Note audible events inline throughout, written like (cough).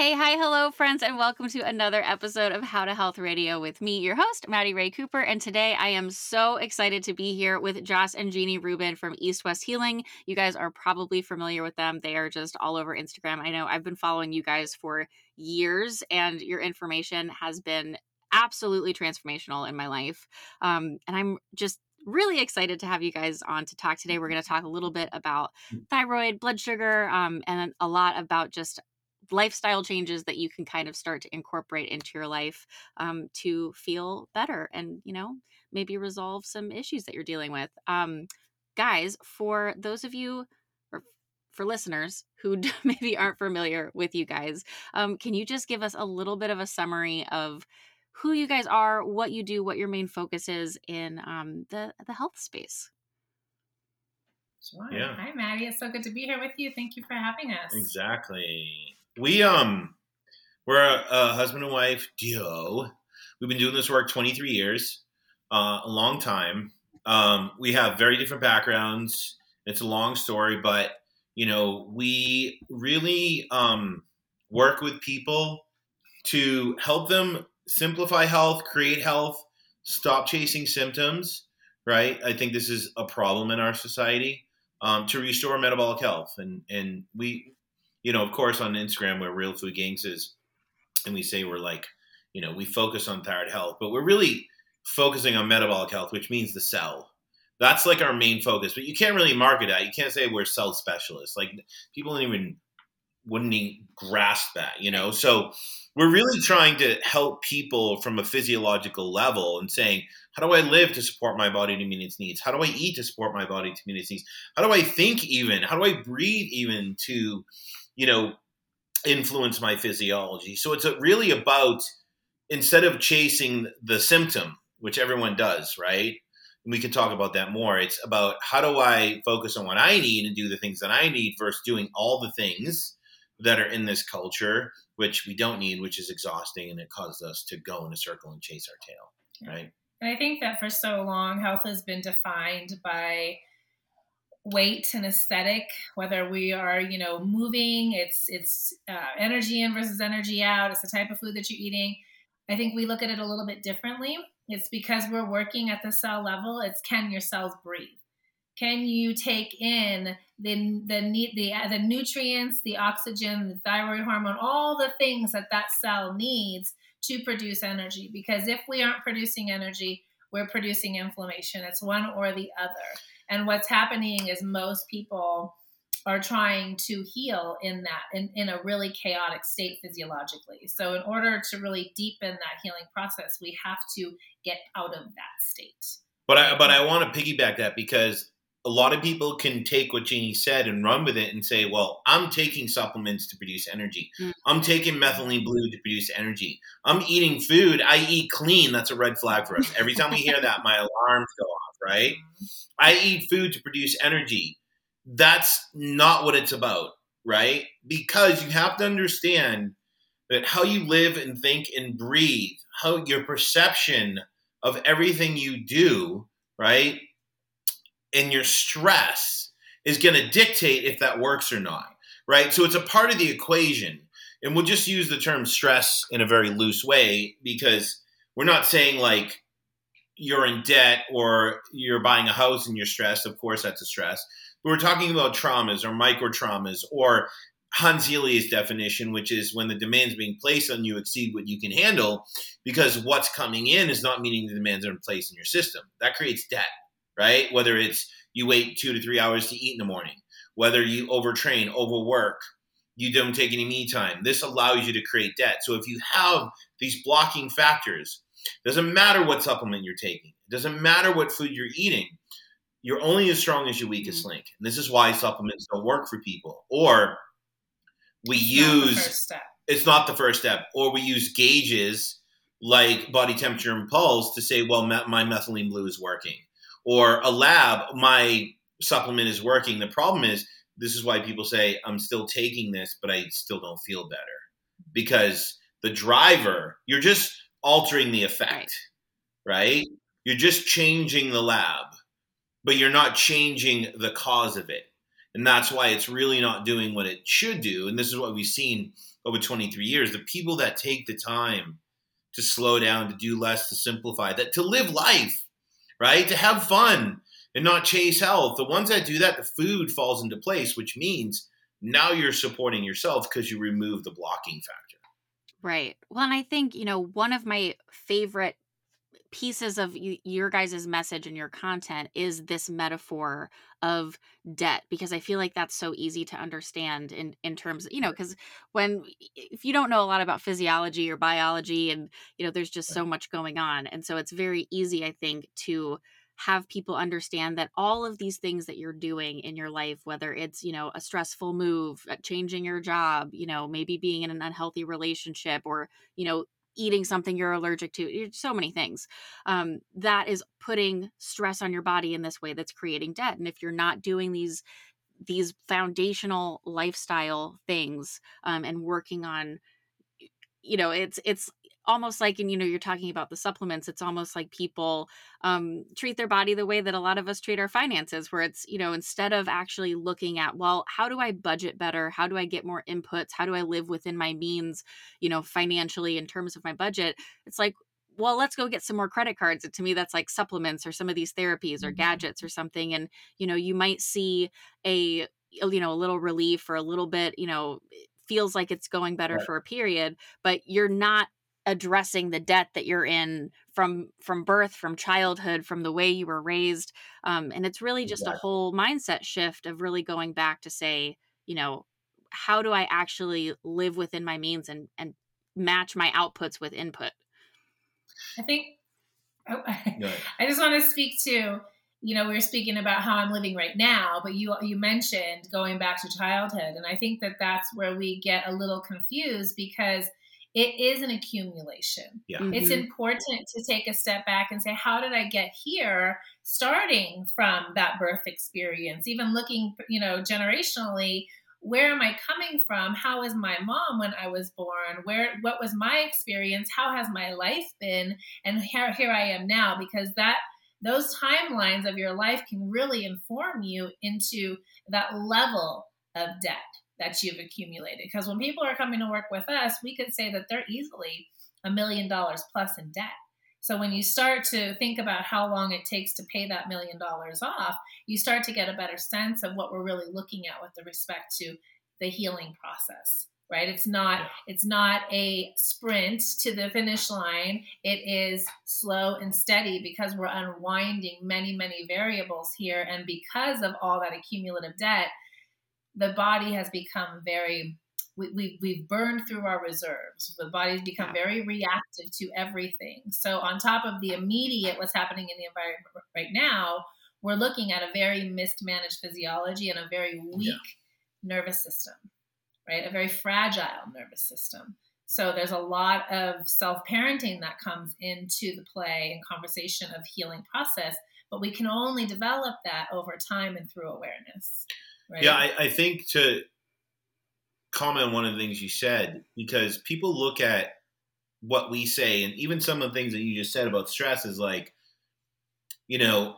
Hey, hi, hello, friends, and welcome to another episode of How to Health Radio with me, your host, Maddie Ray Cooper. And today I am so excited to be here with Josh and Jeannie Rubin from East West Healing. You guys are probably familiar with them. They are just all over Instagram. I know I've been following you guys for years, and your information has been absolutely transformational in my life. Um, and I'm just really excited to have you guys on to talk today. We're going to talk a little bit about thyroid, blood sugar, um, and a lot about just lifestyle changes that you can kind of start to incorporate into your life um, to feel better and you know maybe resolve some issues that you're dealing with um, guys for those of you or for listeners who (laughs) maybe aren't familiar with you guys um, can you just give us a little bit of a summary of who you guys are what you do what your main focus is in um, the the health space Sure. Yeah. Hi, Maddie. It's so good to be here with you. Thank you for having us. Exactly. We um, we're a, a husband and wife duo. We've been doing this work 23 years, uh, a long time. Um, we have very different backgrounds. It's a long story, but you know, we really um, work with people to help them simplify health, create health, stop chasing symptoms. Right? I think this is a problem in our society um, to restore metabolic health, and and we you know, of course, on Instagram, we're Real Food Gangsters, and we say we're like, you know, we focus on thyroid health, but we're really focusing on metabolic health, which means the cell. That's like our main focus. But you can't really market that. You can't say we're cell specialists. Like people don't even wouldn't even grasp that, you know. So we're really trying to help people from a physiological level and saying, how do I live to support my body to meet its needs? How do I eat to support my body to meet its needs? How do I think even? How do I breathe even to you know, influence my physiology. So it's really about instead of chasing the symptom, which everyone does, right? And we can talk about that more. It's about how do I focus on what I need and do the things that I need versus doing all the things that are in this culture, which we don't need, which is exhausting and it causes us to go in a circle and chase our tail, right? And I think that for so long, health has been defined by weight and aesthetic whether we are you know moving it's it's uh, energy in versus energy out it's the type of food that you're eating. I think we look at it a little bit differently. It's because we're working at the cell level it's can your cells breathe? Can you take in the the need the, the nutrients the oxygen the thyroid hormone all the things that that cell needs to produce energy? Because if we aren't producing energy we're producing inflammation. It's one or the other and what's happening is most people are trying to heal in that in, in a really chaotic state physiologically. So in order to really deepen that healing process, we have to get out of that state. But I but I want to piggyback that because a lot of people can take what Jeannie said and run with it and say, well, I'm taking supplements to produce energy. Mm. I'm taking methylene blue to produce energy. I'm eating food. I eat clean. That's a red flag for us. Every time we hear that, my alarms go off, right? I eat food to produce energy. That's not what it's about, right? Because you have to understand that how you live and think and breathe, how your perception of everything you do, right? And your stress is going to dictate if that works or not, right? So it's a part of the equation. And we'll just use the term stress in a very loose way because we're not saying like you're in debt or you're buying a house and you're stressed, of course that's a stress. But we're talking about traumas or micro traumas or Hans Selye's definition, which is when the demands being placed on you exceed what you can handle, because what's coming in is not meeting the demands that are in place in your system. That creates debt, right? Whether it's you wait two to three hours to eat in the morning, whether you overtrain, overwork, you don't take any me time. This allows you to create debt. So if you have these blocking factors, doesn't matter what supplement you're taking. It doesn't matter what food you're eating. You're only as strong as your weakest mm-hmm. link. And this is why supplements don't work for people. Or we it's use not it's not the first step. Or we use gauges like body temperature and pulse to say, well, my methylene blue is working. Or a lab, my supplement is working. The problem is, this is why people say, I'm still taking this, but I still don't feel better. Because the driver, you're just altering the effect, right. right? You're just changing the lab, but you're not changing the cause of it. And that's why it's really not doing what it should do. And this is what we've seen over 23 years. The people that take the time to slow down, to do less, to simplify, that to live life, right? To have fun and not chase health. The ones that do that, the food falls into place, which means now you're supporting yourself because you remove the blocking factor. Right. Well, and I think, you know, one of my favorite pieces of your guys' message and your content is this metaphor of debt because i feel like that's so easy to understand in in terms you know because when if you don't know a lot about physiology or biology and you know there's just so much going on and so it's very easy i think to have people understand that all of these things that you're doing in your life whether it's you know a stressful move uh, changing your job you know maybe being in an unhealthy relationship or you know eating something you're allergic to so many things um, that is putting stress on your body in this way that's creating debt. And if you're not doing these these foundational lifestyle things um, and working on you know it's it's almost like and you know you're talking about the supplements it's almost like people um, treat their body the way that a lot of us treat our finances where it's you know instead of actually looking at well how do i budget better? How do i get more inputs? How do i live within my means you know financially in terms of my budget? It's like well let's go get some more credit cards. And to me that's like supplements or some of these therapies or mm-hmm. gadgets or something. And you know you might see a you know a little relief or a little bit you know feels like it's going better right. for a period but you're not addressing the debt that you're in from from birth from childhood from the way you were raised um, and it's really just a whole mindset shift of really going back to say you know how do i actually live within my means and and match my outputs with input? I think oh, (laughs) i just want to speak to you know we are speaking about how i'm living right now but you you mentioned going back to childhood and i think that that's where we get a little confused because it is an accumulation. Yeah. Mm-hmm. It's important to take a step back and say, how did I get here? Starting from that birth experience, even looking, you know, generationally, where am I coming from? How was my mom when I was born? Where what was my experience? How has my life been? And here, here I am now because that those timelines of your life can really inform you into that level of debt that you've accumulated. Because when people are coming to work with us, we could say that they're easily a million dollars plus in debt. So when you start to think about how long it takes to pay that million dollars off, you start to get a better sense of what we're really looking at with the respect to the healing process right it's not it's not a sprint to the finish line it is slow and steady because we're unwinding many many variables here and because of all that accumulative debt the body has become very we, we, we've burned through our reserves. The body's become yeah. very reactive to everything. So, on top of the immediate, what's happening in the environment right now, we're looking at a very mismanaged physiology and a very weak yeah. nervous system, right? A very fragile nervous system. So, there's a lot of self parenting that comes into the play and conversation of healing process, but we can only develop that over time and through awareness. Right? Yeah, I, I think to comment on one of the things you said, because people look at what we say, and even some of the things that you just said about stress is like, you know,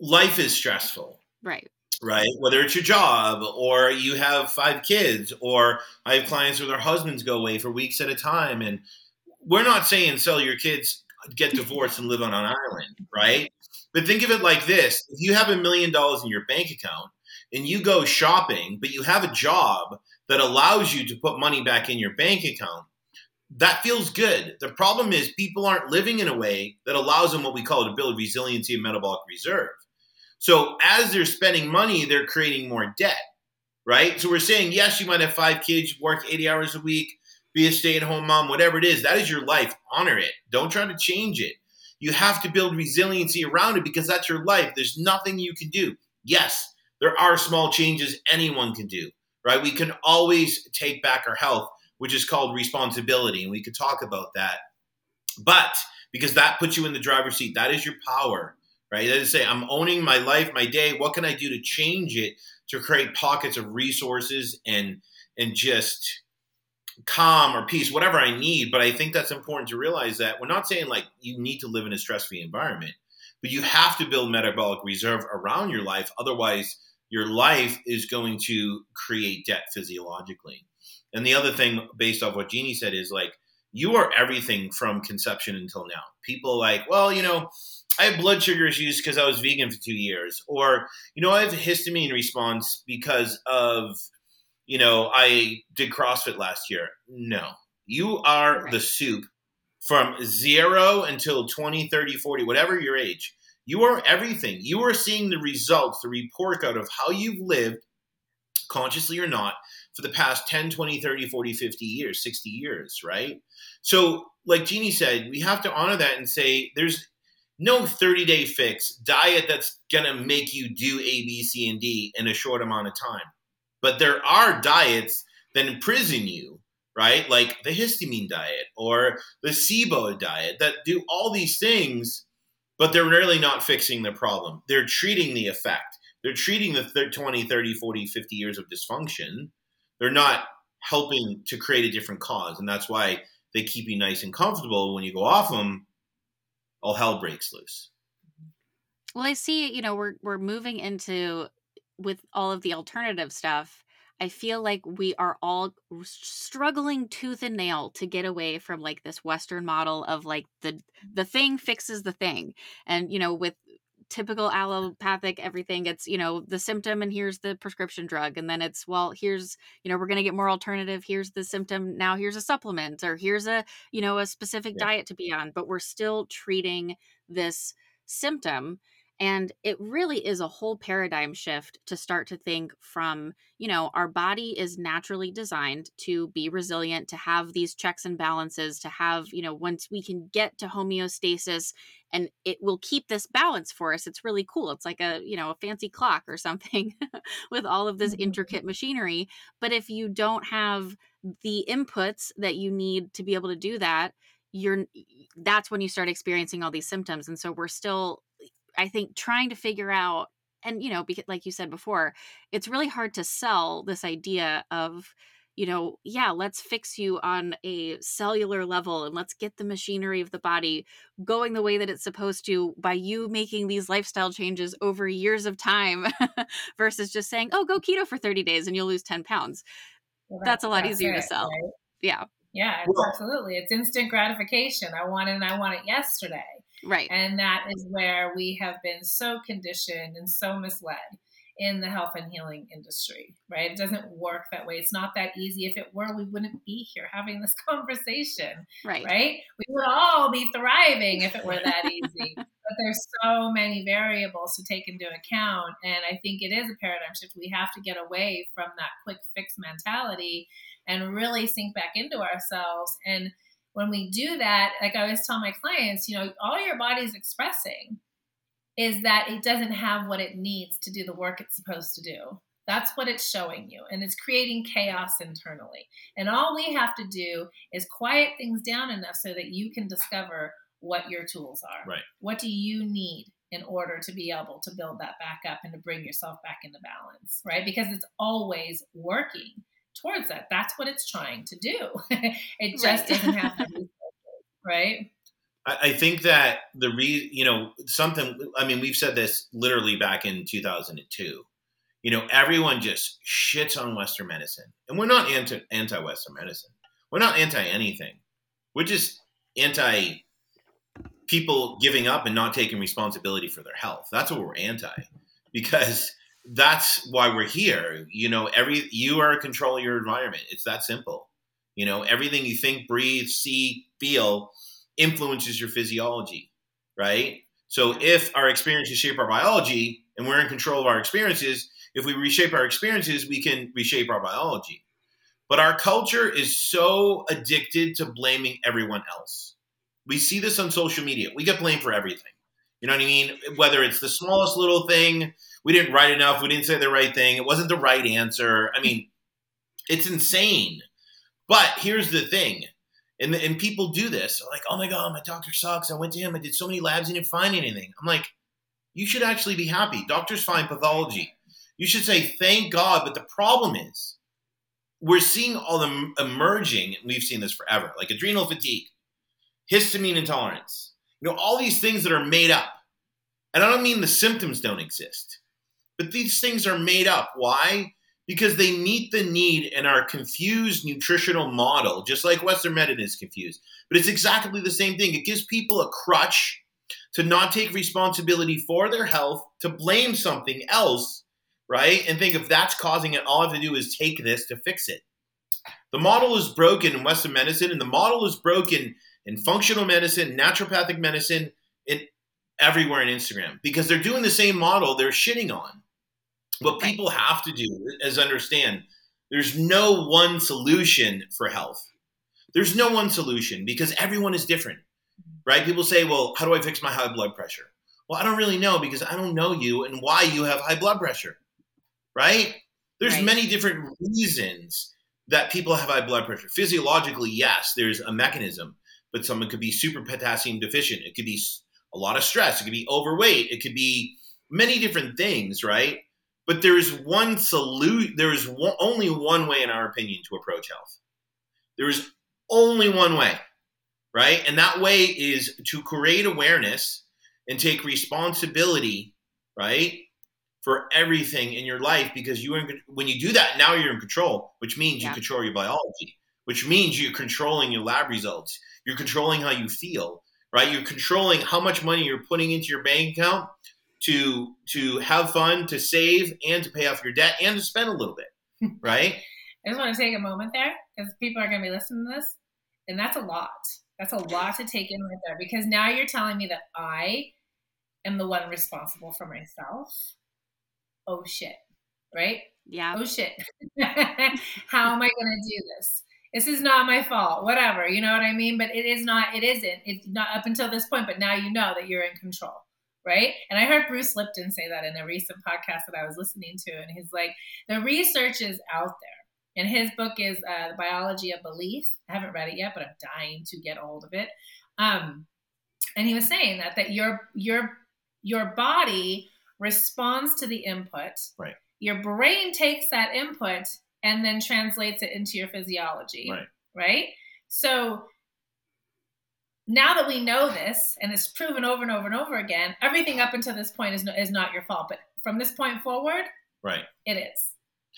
life is stressful. Right. Right. Whether it's your job or you have five kids, or I have clients where their husbands go away for weeks at a time. And we're not saying sell your kids, get divorced, and live on an island, right? But think of it like this if you have a million dollars in your bank account and you go shopping, but you have a job that allows you to put money back in your bank account, that feels good. The problem is people aren't living in a way that allows them what we call to build resiliency and metabolic reserve. So as they're spending money, they're creating more debt, right? So we're saying, yes, you might have five kids, work 80 hours a week, be a stay at home mom, whatever it is. That is your life. Honor it. Don't try to change it. You have to build resiliency around it because that's your life. There's nothing you can do. Yes, there are small changes anyone can do, right? We can always take back our health, which is called responsibility. And we could talk about that. But because that puts you in the driver's seat, that is your power, right? That is say, I'm owning my life, my day. What can I do to change it to create pockets of resources and and just calm or peace, whatever I need. But I think that's important to realize that we're not saying like you need to live in a stress free environment, but you have to build metabolic reserve around your life. Otherwise, your life is going to create debt physiologically. And the other thing, based off what Jeannie said, is like you are everything from conception until now. People like, well, you know, I have blood sugar issues because I was vegan for two years, or you know, I have a histamine response because of, you know, I did CrossFit last year. No, you are right. the soup from zero until 20, 30, 40, whatever your age. You are everything. You are seeing the results, the report out of how you've lived, consciously or not, for the past 10, 20, 30, 40, 50 years, 60 years, right? So, like Jeannie said, we have to honor that and say there's no 30 day fix diet that's going to make you do A, B, C, and D in a short amount of time. But there are diets that imprison you, right? Like the histamine diet or the SIBO diet that do all these things, but they're really not fixing the problem. They're treating the effect. They're treating the 20, 30, 40, 50 years of dysfunction. They're not helping to create a different cause. And that's why they keep you nice and comfortable when you go off them all hell breaks loose. Well, I see, you know, we're we're moving into with all of the alternative stuff. I feel like we are all struggling tooth and nail to get away from like this western model of like the mm-hmm. the thing fixes the thing. And you know, with typical allopathic everything it's you know the symptom and here's the prescription drug. And then it's well here's you know we're going to get more alternative. Here's the symptom. Now here's a supplement or here's a you know a specific yeah. diet to be on. But we're still treating this symptom and it really is a whole paradigm shift to start to think from, you know, our body is naturally designed to be resilient, to have these checks and balances, to have, you know, once we can get to homeostasis and it will keep this balance for us. It's really cool. It's like a, you know, a fancy clock or something (laughs) with all of this mm-hmm. intricate machinery. But if you don't have the inputs that you need to be able to do that, you're that's when you start experiencing all these symptoms and so we're still I think trying to figure out, and you know, because like you said before, it's really hard to sell this idea of, you know, yeah, let's fix you on a cellular level and let's get the machinery of the body going the way that it's supposed to by you making these lifestyle changes over years of time (laughs) versus just saying, oh, go keto for 30 days and you'll lose 10 pounds. Well, that's, that's, a lot that's easier it, to sell. Right? Yeah. Yeah, it's absolutely. It's instant gratification. I want it and I want it yesterday. Right. And that is where we have been so conditioned and so misled in the health and healing industry, right? It doesn't work that way. It's not that easy. If it were, we wouldn't be here having this (laughs) conversation, right? Right? We would all be thriving if it were that easy. but there's so many variables to take into account, and I think it is a paradigm shift. We have to get away from that quick fix mentality and really sink back into ourselves and when we do that, like I always tell my clients, you know, all your body's expressing is that it doesn't have what it needs to do the work it's supposed to do. That's what it's showing you. And it's creating chaos internally. And all we have to do is quiet things down enough so that you can discover what your tools are. Right. What do you need in order to be able to build that back up and to bring yourself back into balance, right? Because it's always working towards that. That's what it's trying to do. (laughs) it just right. doesn't have to be (laughs) right. I think that the re you know something I mean we've said this literally back in 2002 you know everyone just shits on western medicine and we're not anti anti western medicine we're not anti anything we're just anti people giving up and not taking responsibility for their health that's what we're anti because that's why we're here. You know, every you are in control of your environment. It's that simple. You know, everything you think, breathe, see, feel influences your physiology, right? So if our experiences shape our biology and we're in control of our experiences, if we reshape our experiences, we can reshape our biology. But our culture is so addicted to blaming everyone else. We see this on social media. We get blamed for everything. You know what I mean? Whether it's the smallest little thing, we didn't write enough, we didn't say the right thing, it wasn't the right answer. I mean, it's insane. But here's the thing. And, and people do this. They're like, oh my God, my doctor sucks. I went to him. I did so many labs. He didn't find anything. I'm like, you should actually be happy. Doctors find pathology. You should say, thank God. But the problem is, we're seeing all the emerging, and we've seen this forever, like adrenal fatigue, histamine intolerance, you know, all these things that are made up. And I don't mean the symptoms don't exist. But these things are made up. Why? Because they meet the need in our confused nutritional model, just like Western medicine is confused. But it's exactly the same thing. It gives people a crutch to not take responsibility for their health, to blame something else, right? And think if that's causing it, all I have to do is take this to fix it. The model is broken in Western medicine, and the model is broken in functional medicine, naturopathic medicine, in everywhere in Instagram because they're doing the same model they're shitting on. What people have to do is understand there's no one solution for health. There's no one solution because everyone is different, mm-hmm. right? People say, well, how do I fix my high blood pressure? Well, I don't really know because I don't know you and why you have high blood pressure, right? There's right. many different reasons that people have high blood pressure. Physiologically, yes, there's a mechanism, but someone could be super potassium deficient. It could be a lot of stress. It could be overweight. It could be many different things, right? But there is one solution. There is one, only one way, in our opinion, to approach health. There is only one way, right? And that way is to create awareness and take responsibility, right? for everything in your life because you in, when you do that now you're in control which means yeah. you control your biology which means you're controlling your lab results you're controlling how you feel right you're controlling how much money you're putting into your bank account to to have fun to save and to pay off your debt and to spend a little bit (laughs) right i just want to take a moment there because people are going to be listening to this and that's a lot that's a lot to take in right there because now you're telling me that i am the one responsible for myself oh shit, right? Yeah. Oh shit. (laughs) How am I going to do this? This is not my fault. Whatever, you know what I mean? But it is not, it isn't. It's not up until this point, but now you know that you're in control. Right. And I heard Bruce Lipton say that in a recent podcast that I was listening to. And he's like, the research is out there. And his book is uh, The Biology of Belief. I haven't read it yet, but I'm dying to get hold of it. Um, and he was saying that that your your your body responds to the input. Right. Your brain takes that input and then translates it into your physiology. Right. Right. So now that we know this and it's proven over and over and over again, everything up until this point is, no, is not your fault. But from this point forward, right, it is.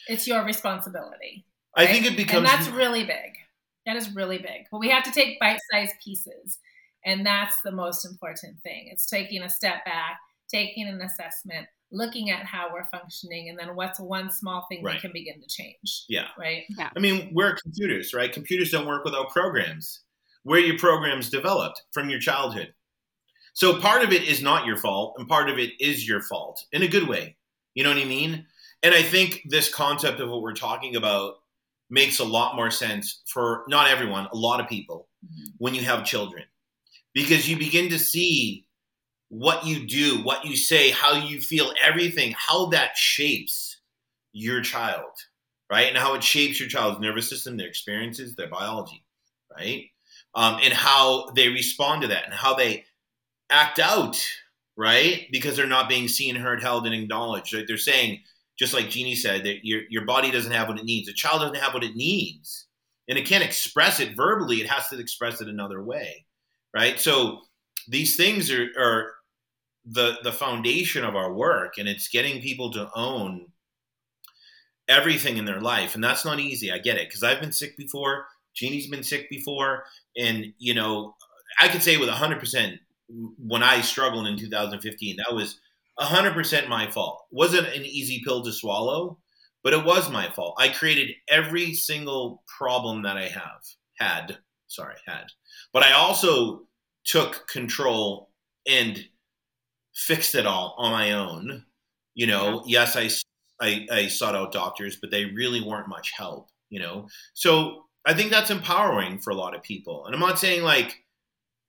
It's your responsibility. Right? I think it becomes. And that's really big. That is really big. But we have to take bite sized pieces. And that's the most important thing. It's taking a step back taking an assessment, looking at how we're functioning, and then what's one small thing right. we can begin to change. Yeah. Right. Yeah. I mean, we're computers, right? Computers don't work without programs. Where your programs developed from your childhood. So part of it is not your fault, and part of it is your fault in a good way. You know what I mean? And I think this concept of what we're talking about makes a lot more sense for not everyone, a lot of people, mm-hmm. when you have children, because you begin to see what you do, what you say, how you feel, everything, how that shapes your child, right? And how it shapes your child's nervous system, their experiences, their biology, right? Um, and how they respond to that and how they act out, right? Because they're not being seen, heard, held, and acknowledged. Right? They're saying, just like Jeannie said, that your, your body doesn't have what it needs. A child doesn't have what it needs. And it can't express it verbally, it has to express it another way, right? So these things are, are the the foundation of our work and it's getting people to own everything in their life and that's not easy i get it because i've been sick before jeannie's been sick before and you know i could say with 100% mm, when i struggled in 2015 that was 100% my fault wasn't an easy pill to swallow but it was my fault i created every single problem that i have had sorry had but i also took control and fixed it all on my own. You know, yeah. yes, I, I, I sought out doctors, but they really weren't much help. You know, so I think that's empowering for a lot of people. And I'm not saying like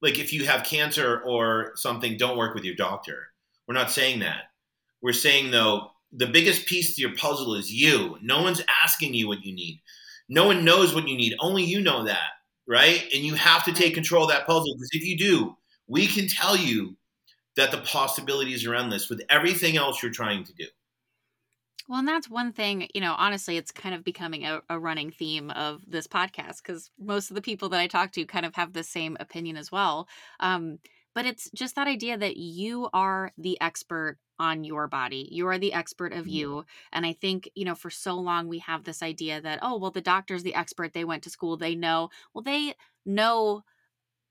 like if you have cancer or something, don't work with your doctor. We're not saying that. We're saying though the biggest piece to your puzzle is you. No one's asking you what you need. No one knows what you need. Only you know that, right? And you have to take control of that puzzle because if you do, we can tell you that the possibilities are endless with everything else you're trying to do. Well, and that's one thing, you know, honestly, it's kind of becoming a, a running theme of this podcast because most of the people that I talk to kind of have the same opinion as well. Um, but it's just that idea that you are the expert on your body. You are the expert of you. And I think, you know, for so long we have this idea that, oh, well, the doctor's the expert. They went to school, they know. Well, they know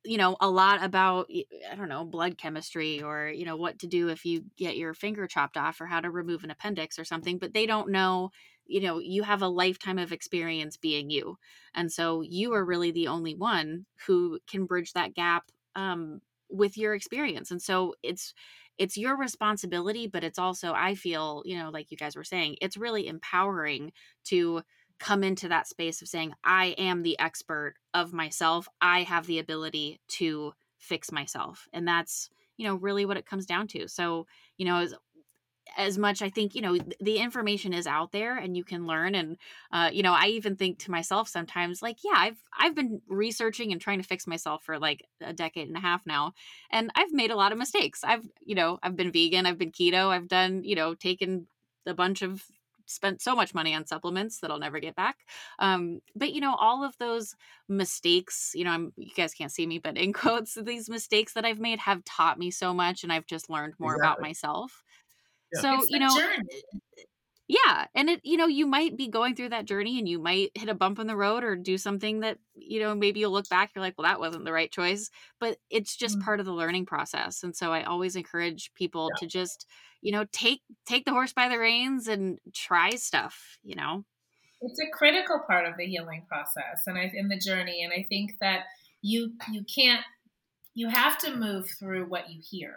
you know a lot about i don't know blood chemistry or you know what to do if you get your finger chopped off or how to remove an appendix or something but they don't know you know you have a lifetime of experience being you. And so you are really the only one who can bridge that gap um, with your experience. And so it's it's your responsibility but it's also i feel you know like you guys were saying it's really empowering to come into that space of saying i am the expert of myself. I have the ability to fix myself. And that's you know really what it comes down to. So you know as as much i think you know the information is out there and you can learn and uh, you know i even think to myself sometimes like yeah i've i've been researching and trying to fix myself for like a decade and a half now and i've made a lot of mistakes. I've you know i've been vegan i've been keto i've done you know taken a bunch of spent so much money on supplements that I'll never get back. Um, but you know, all of those mistakes, you know, I'm you guys can't see me, but in (laughs) quotes, these mistakes that I've made have taught me so much, and I've just learned more exactly. about myself. Yeah. So it's you know, journey. Yeah, and it you know you might be going through that journey, and you might hit a bump in the road or do something that you know maybe you'll look back, you're like, well, that wasn't the right choice, but it's just mm-hmm. part of the learning process. And so I always encourage people yeah. to just you know take take the horse by the reins and try stuff. You know, it's a critical part of the healing process, and I in the journey, and I think that you you can't you have to move through what you hear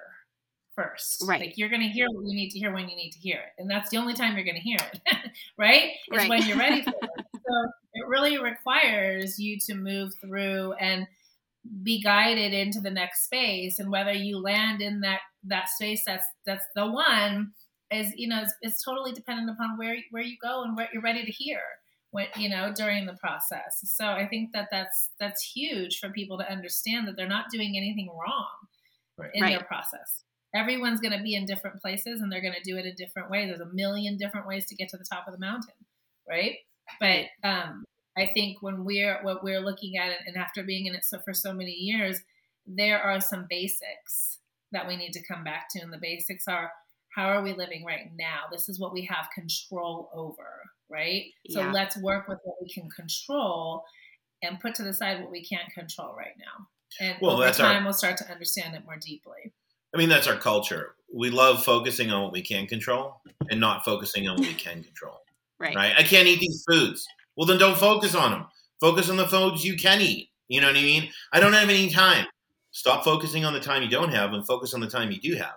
first. Right. Like you're going to hear what you need to hear when you need to hear it. And that's the only time you're going to hear it. (laughs) right? Is right. when you're ready for it. (laughs) so it really requires you to move through and be guided into the next space and whether you land in that that space that's that's the one is you know it's, it's totally dependent upon where where you go and what you're ready to hear when you know during the process so i think that that's that's huge for people to understand that they're not doing anything wrong right. in right. their process everyone's going to be in different places and they're going to do it in different ways. There's a million different ways to get to the top of the mountain, right? But um, I think when we're what we're looking at it, and after being in it so for so many years, there are some basics that we need to come back to, and the basics are how are we living right now? This is what we have control over, right? So yeah. let's work with what we can control and put to the side what we can't control right now. And well, over time, our, we'll start to understand it more deeply. I mean, that's our culture. We love focusing on what we can control and not focusing on what we can control. (laughs) Right. Right. I can't eat these foods. Well, then don't focus on them. Focus on the foods you can eat. You know what I mean? I don't have any time. Stop focusing on the time you don't have and focus on the time you do have.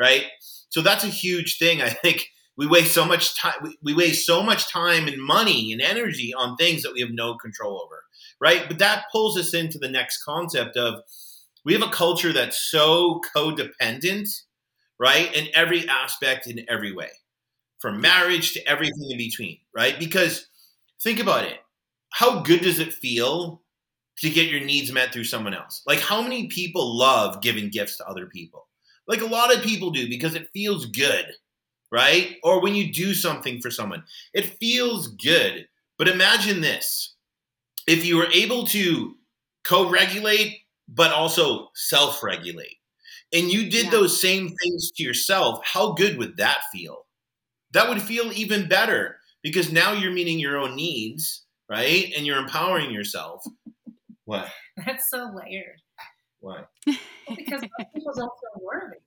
Right. So that's a huge thing. I think we waste so much time. We waste so much time and money and energy on things that we have no control over. Right. But that pulls us into the next concept of we have a culture that's so codependent, right? In every aspect, in every way, from marriage to everything in between, right? Because think about it. How good does it feel to get your needs met through someone else? Like, how many people love giving gifts to other people? Like, a lot of people do because it feels good, right? Or when you do something for someone, it feels good. But imagine this if you were able to co regulate but also self regulate. And you did yeah. those same things to yourself, how good would that feel? That would feel even better because now you're meeting your own needs, right? And you're empowering yourself. What? (laughs) That's so layered. Why? Well, because people don't feel worthy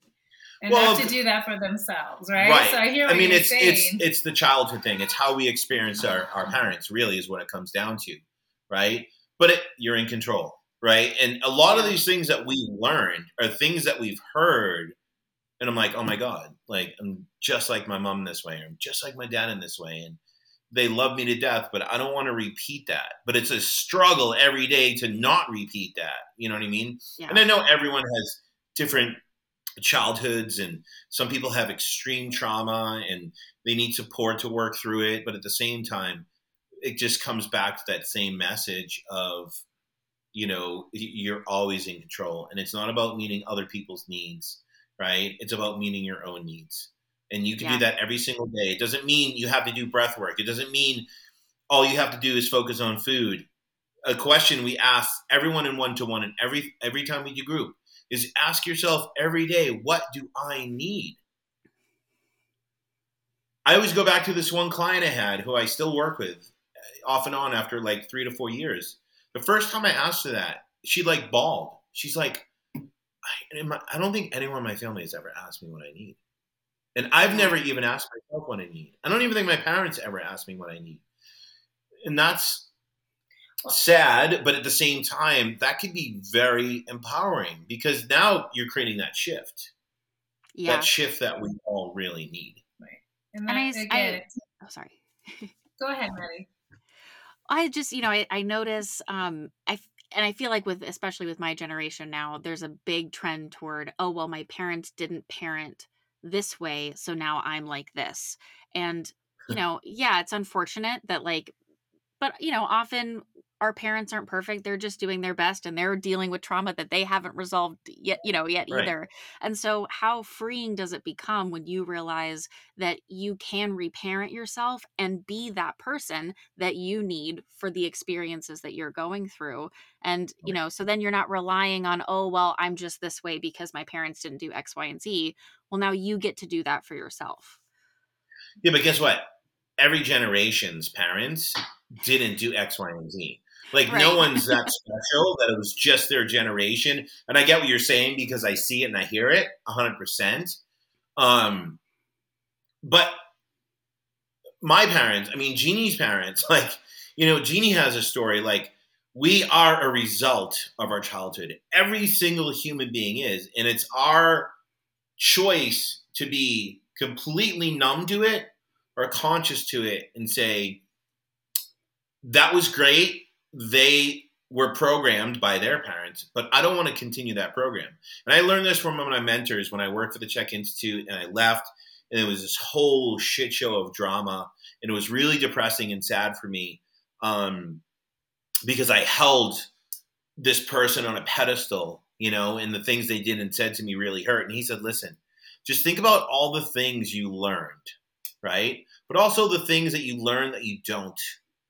and well, have to do that for themselves, right? Right. So I hear. I mean, it's saying. it's it's the childhood thing. It's how we experience our our parents. Really, is what it comes down to, right? But it, you're in control right? And a lot of these things that we learned are things that we've heard, and I'm like, oh my god, like I'm just like my mom this way, or I'm just like my dad in this way, and they love me to death, but I don't want to repeat that. But it's a struggle every day to not repeat that. You know what I mean? Yeah. And I know everyone has different childhoods and some people have extreme trauma and they need support to work through it but at the same time it just comes back to that same message of you know you're always in control and it's not about meeting other people's needs right it's about meeting your own needs and you can yeah. do that every single day it doesn't mean you have to do breath work it doesn't mean all you have to do is focus on food a question we ask everyone in one to one and every every time we do group is ask yourself every day, what do I need? I always go back to this one client I had who I still work with uh, off and on after like three to four years. The first time I asked her that, she like bawled. She's like, I, I don't think anyone in my family has ever asked me what I need. And I've never even asked myself what I need. I don't even think my parents ever asked me what I need. And that's sad, but at the same time, that could be very empowering because now you're creating that shift. Yeah. That shift that we all really need. Right. And, that, and I, again, I, oh, sorry. (laughs) go ahead, Maddie. I just, you know, I, I notice, um, I, and I feel like with, especially with my generation now, there's a big trend toward, oh, well, my parents didn't parent this way. So now I'm like this. And, you know, yeah, it's unfortunate that like, but, you know, often our parents aren't perfect they're just doing their best and they're dealing with trauma that they haven't resolved yet you know yet right. either. And so how freeing does it become when you realize that you can reparent yourself and be that person that you need for the experiences that you're going through? And you know so then you're not relying on oh well i'm just this way because my parents didn't do x y and z. Well now you get to do that for yourself. Yeah but guess what? Every generation's parents didn't do x y and z like right. no one's that special that it was just their generation. And I get what you're saying because I see it and I hear it 100%. Um, but my parents, I mean, Jeannie's parents, (laughs) like, you know, Jeannie has a story like, we are a result of our childhood. Every single human being is. And it's our choice to be completely numb to it or conscious to it and say, that was great they were programmed by their parents, but I don't want to continue that program. And I learned this from one of my mentors when I worked for the CHEK Institute and I left, and it was this whole shit show of drama, and it was really depressing and sad for me um, because I held this person on a pedestal, you know, and the things they did and said to me really hurt. And he said, "Listen, just think about all the things you learned, right? But also the things that you learned that you don't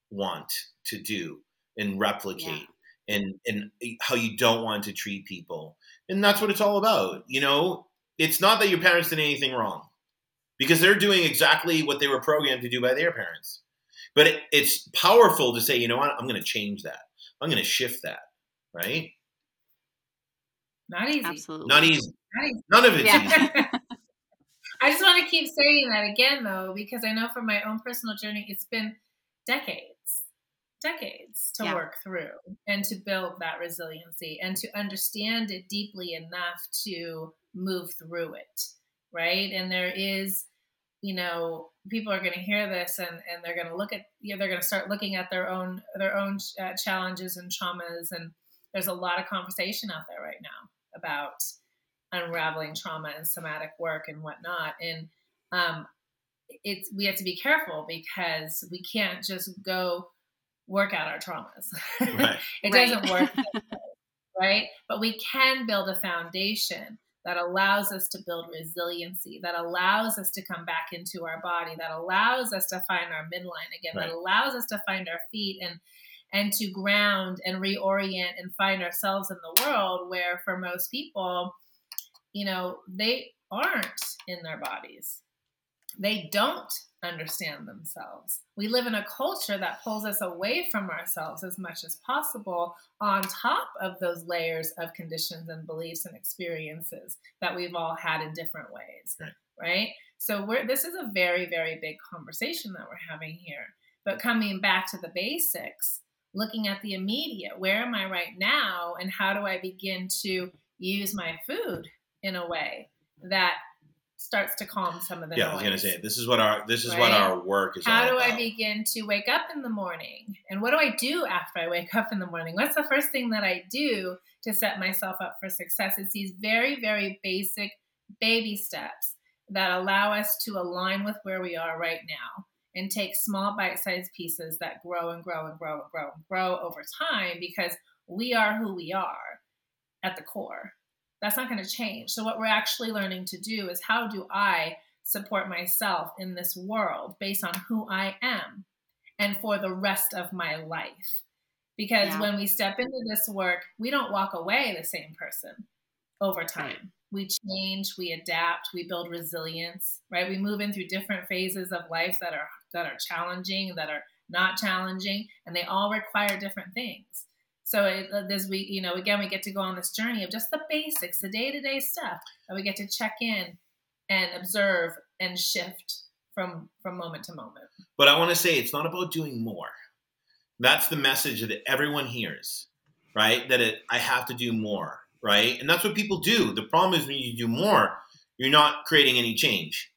want to do." And replicate yeah. and and eh, how you don't want to treat people. And that's what it's all about you know? It's not that your parents did anything wrong because they're doing exactly what they were programmed to do by their parents. But it, it's powerful to say you know what? I'm going to change that. I'm going to shift that right? Not easy. Absolutely. Not easy, not easy. none of it yeah. (laughs) i just want to keep saying that again though because i know from my own personal journey it's been decades decades to yeah. work through and to build that resiliency and to understand it deeply enough to move through it right and there is you know people are going to hear this and and they're going to look at you know they're going to start looking at their own their own uh, challenges and traumas and there's a lot of conversation out there right now about unraveling trauma and somatic work and whatnot and um it's we have to be careful because we can't just go work out our traumas. Right. (laughs) it right. doesn't work, right? But we can build a foundation that allows us to build resiliency, that allows us to come back into our body, that allows us to find our midline again, right. that allows us to find our feet and and to ground and reorient and find ourselves in the world where for most people, you know, they aren't in their bodies. They don't understand themselves. We live in a culture that pulls us away from ourselves as much as possible, on top of those layers of conditions and beliefs and experiences that we've all had in different ways, right? right? So we're this is a very very big conversation that we're having here. But coming back to the basics, looking at the immediate, where am I right now and how do I begin to use my food in a way that starts to calm some of the yeah, noise. I was gonna say this is what our this is right? what our work is. How do about. I begin to wake up in the morning? And what do I do after I wake (laughs) up in the morning? What's the first thing that I do to set myself up for success? It's these very, very basic baby steps that allow us to align with where we are right now and take small bite-sized pieces that grow and grow and grow and grow and grow over time because we are who we are at the core that's not going to change. So, what we're actually learning to do is how do I support myself in this world based on who I am and for the rest of my life? Because yeah. when we step into this work, we don't walk away the same person. over time. We change, we adapt, we build resilience, right? We move in through different phases of life that are that are challenging, that are not challenging, and they all require different things. So it, uh, as we, you know, again, we get to go on this journey of just the basics, the day to day stuff, and we get to check in and observe and shift from from moment to moment. But I want to say it's not about doing more. That's the message that everyone hears, right? That it, I have to do more, right? And that's what people do. The problem is when you do more, you're not creating any change.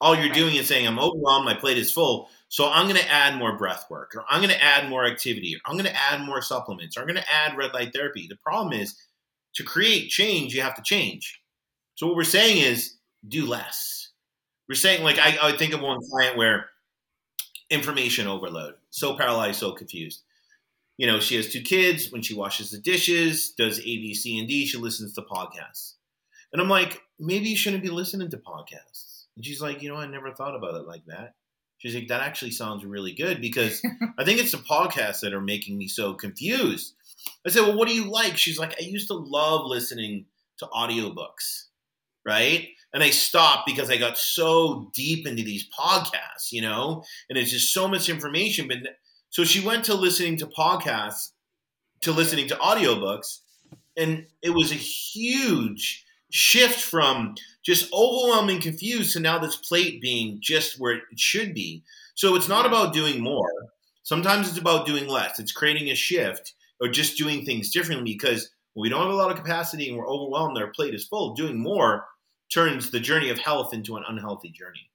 All you're right. doing is saying, I'm overwhelmed, my plate is full. So I'm going to add more breath work, or I'm going to add more activity, or I'm going to add more supplements, or I'm going to add red light therapy. The problem is to create change, you have to change. So what we're saying is do less. We're saying, like, I, I think of one client where information overload, so paralyzed, so confused. You know, she has two kids. When she washes the dishes, does A, B, C, and D, she listens to podcasts. And I'm like, maybe you shouldn't be listening to podcasts. And she's like, you know, I never thought about it like that. She's like, that actually sounds really good because (laughs) I think it's the podcasts that are making me so confused. I said, well, what do you like? She's like, I used to love listening to audiobooks, right? And I stopped because I got so deep into these podcasts, you know, and it's just so much information. But so she went to listening to podcasts to listening to audiobooks, and it was a huge shift from just overwhelming confused to now this plate being just where it should be. So it's not about doing more. Sometimes it's about doing less. It's creating a shift or just doing things differently because when we don't have a lot of capacity and we're overwhelmed, our plate is full. Doing more turns the journey of health into an unhealthy journey.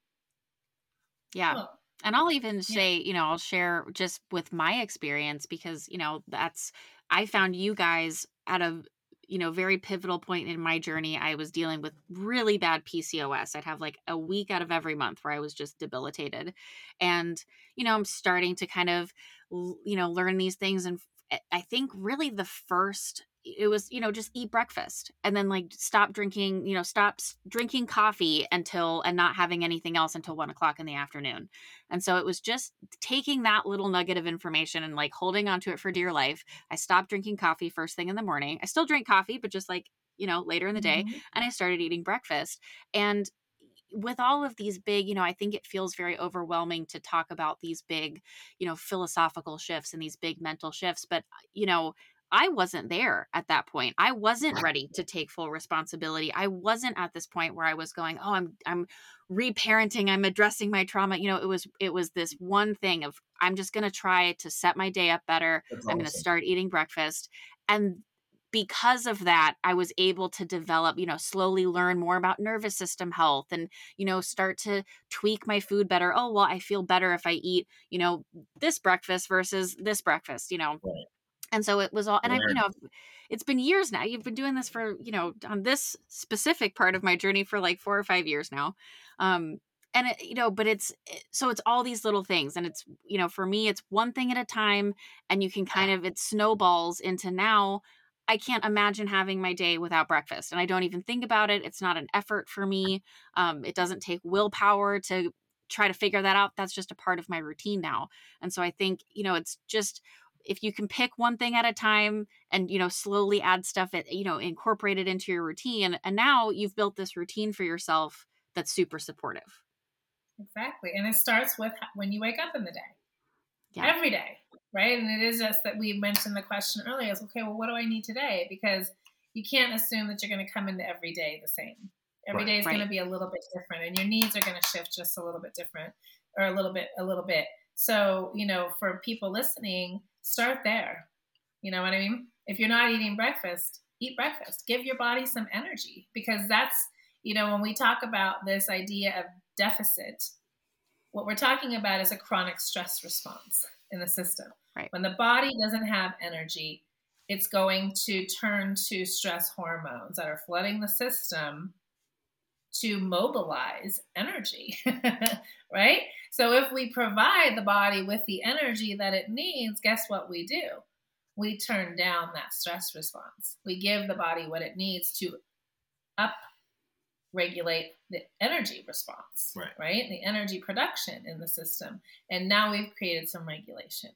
Yeah. And I'll even say, you know, I'll share just with my experience because, you know, that's I found you guys at a you know, very pivotal point in my journey, I was dealing with really bad PCOS. I'd have like a week out of every month where I was just debilitated. And, you know, I'm starting to kind of, you know, learn these things. And I think really the first it was you know just eat breakfast and then like stop drinking you know stop drinking coffee until and not having anything else until one o'clock in the afternoon and so it was just taking that little nugget of information and like holding onto it for dear life i stopped drinking coffee first thing in the morning i still drink coffee but just like you know later in the day mm-hmm. and i started eating breakfast and with all of these big, you know, I think it feels very overwhelming to talk about these big, you know, philosophical shifts and these big mental shifts. But, you know, I wasn't there at that point. I wasn't ready to take full responsibility. I wasn't at this point where I was going, "Oh, I'm I'm reparenting, I'm addressing my trauma." You know, it was it was this one thing of I'm just going to try to set my day up better. That's I'm awesome. going to start eating breakfast. And because of that, I was able to develop, you know, slowly learn more about nervous system health and, you know, start to tweak my food better. Oh, well, I feel better if I eat, you know, this breakfast versus this breakfast, you know. Right and so it was all and i you know it's been years now you've been doing this for you know on this specific part of my journey for like four or five years now um and it, you know but it's eh, so it's all these little things and it's you know for me it's one thing at a time and you can kind of it snowballs into now i can't imagine having my day without breakfast and i don't even think about it it's not an effort for me um, it doesn't take willpower to try to figure that out that's just a part of my routine now and so i think you know it's just if you can pick one thing at a time and you know slowly add stuff at you know incorporate it into your routine and now you've built this routine for yourself that's super supportive exactly and it starts with when you wake up in the day yeah. every day right and it is just that we mentioned the question earlier is okay well what do i need today because you can't assume that you're going to come into every day the same Every right. day is right. going to be a little bit different and your needs are going to shift just a little bit different or a little bit a little bit so you know for people listening start there. You know what I mean? If you're not eating breakfast, eat breakfast. Give your body some energy because that's, you know, when we talk about this idea of deficit, what we're talking about is a chronic stress response in the system. Right. When the body doesn't have energy, it's going to turn to stress hormones that are flooding the system to mobilize energy, (laughs) right? So if we provide the body with the energy that it needs, guess what we do? We turn down that stress response. We give the body what it needs to up regulate the energy response, right. right? The energy production in the system. And now we've created some regulation.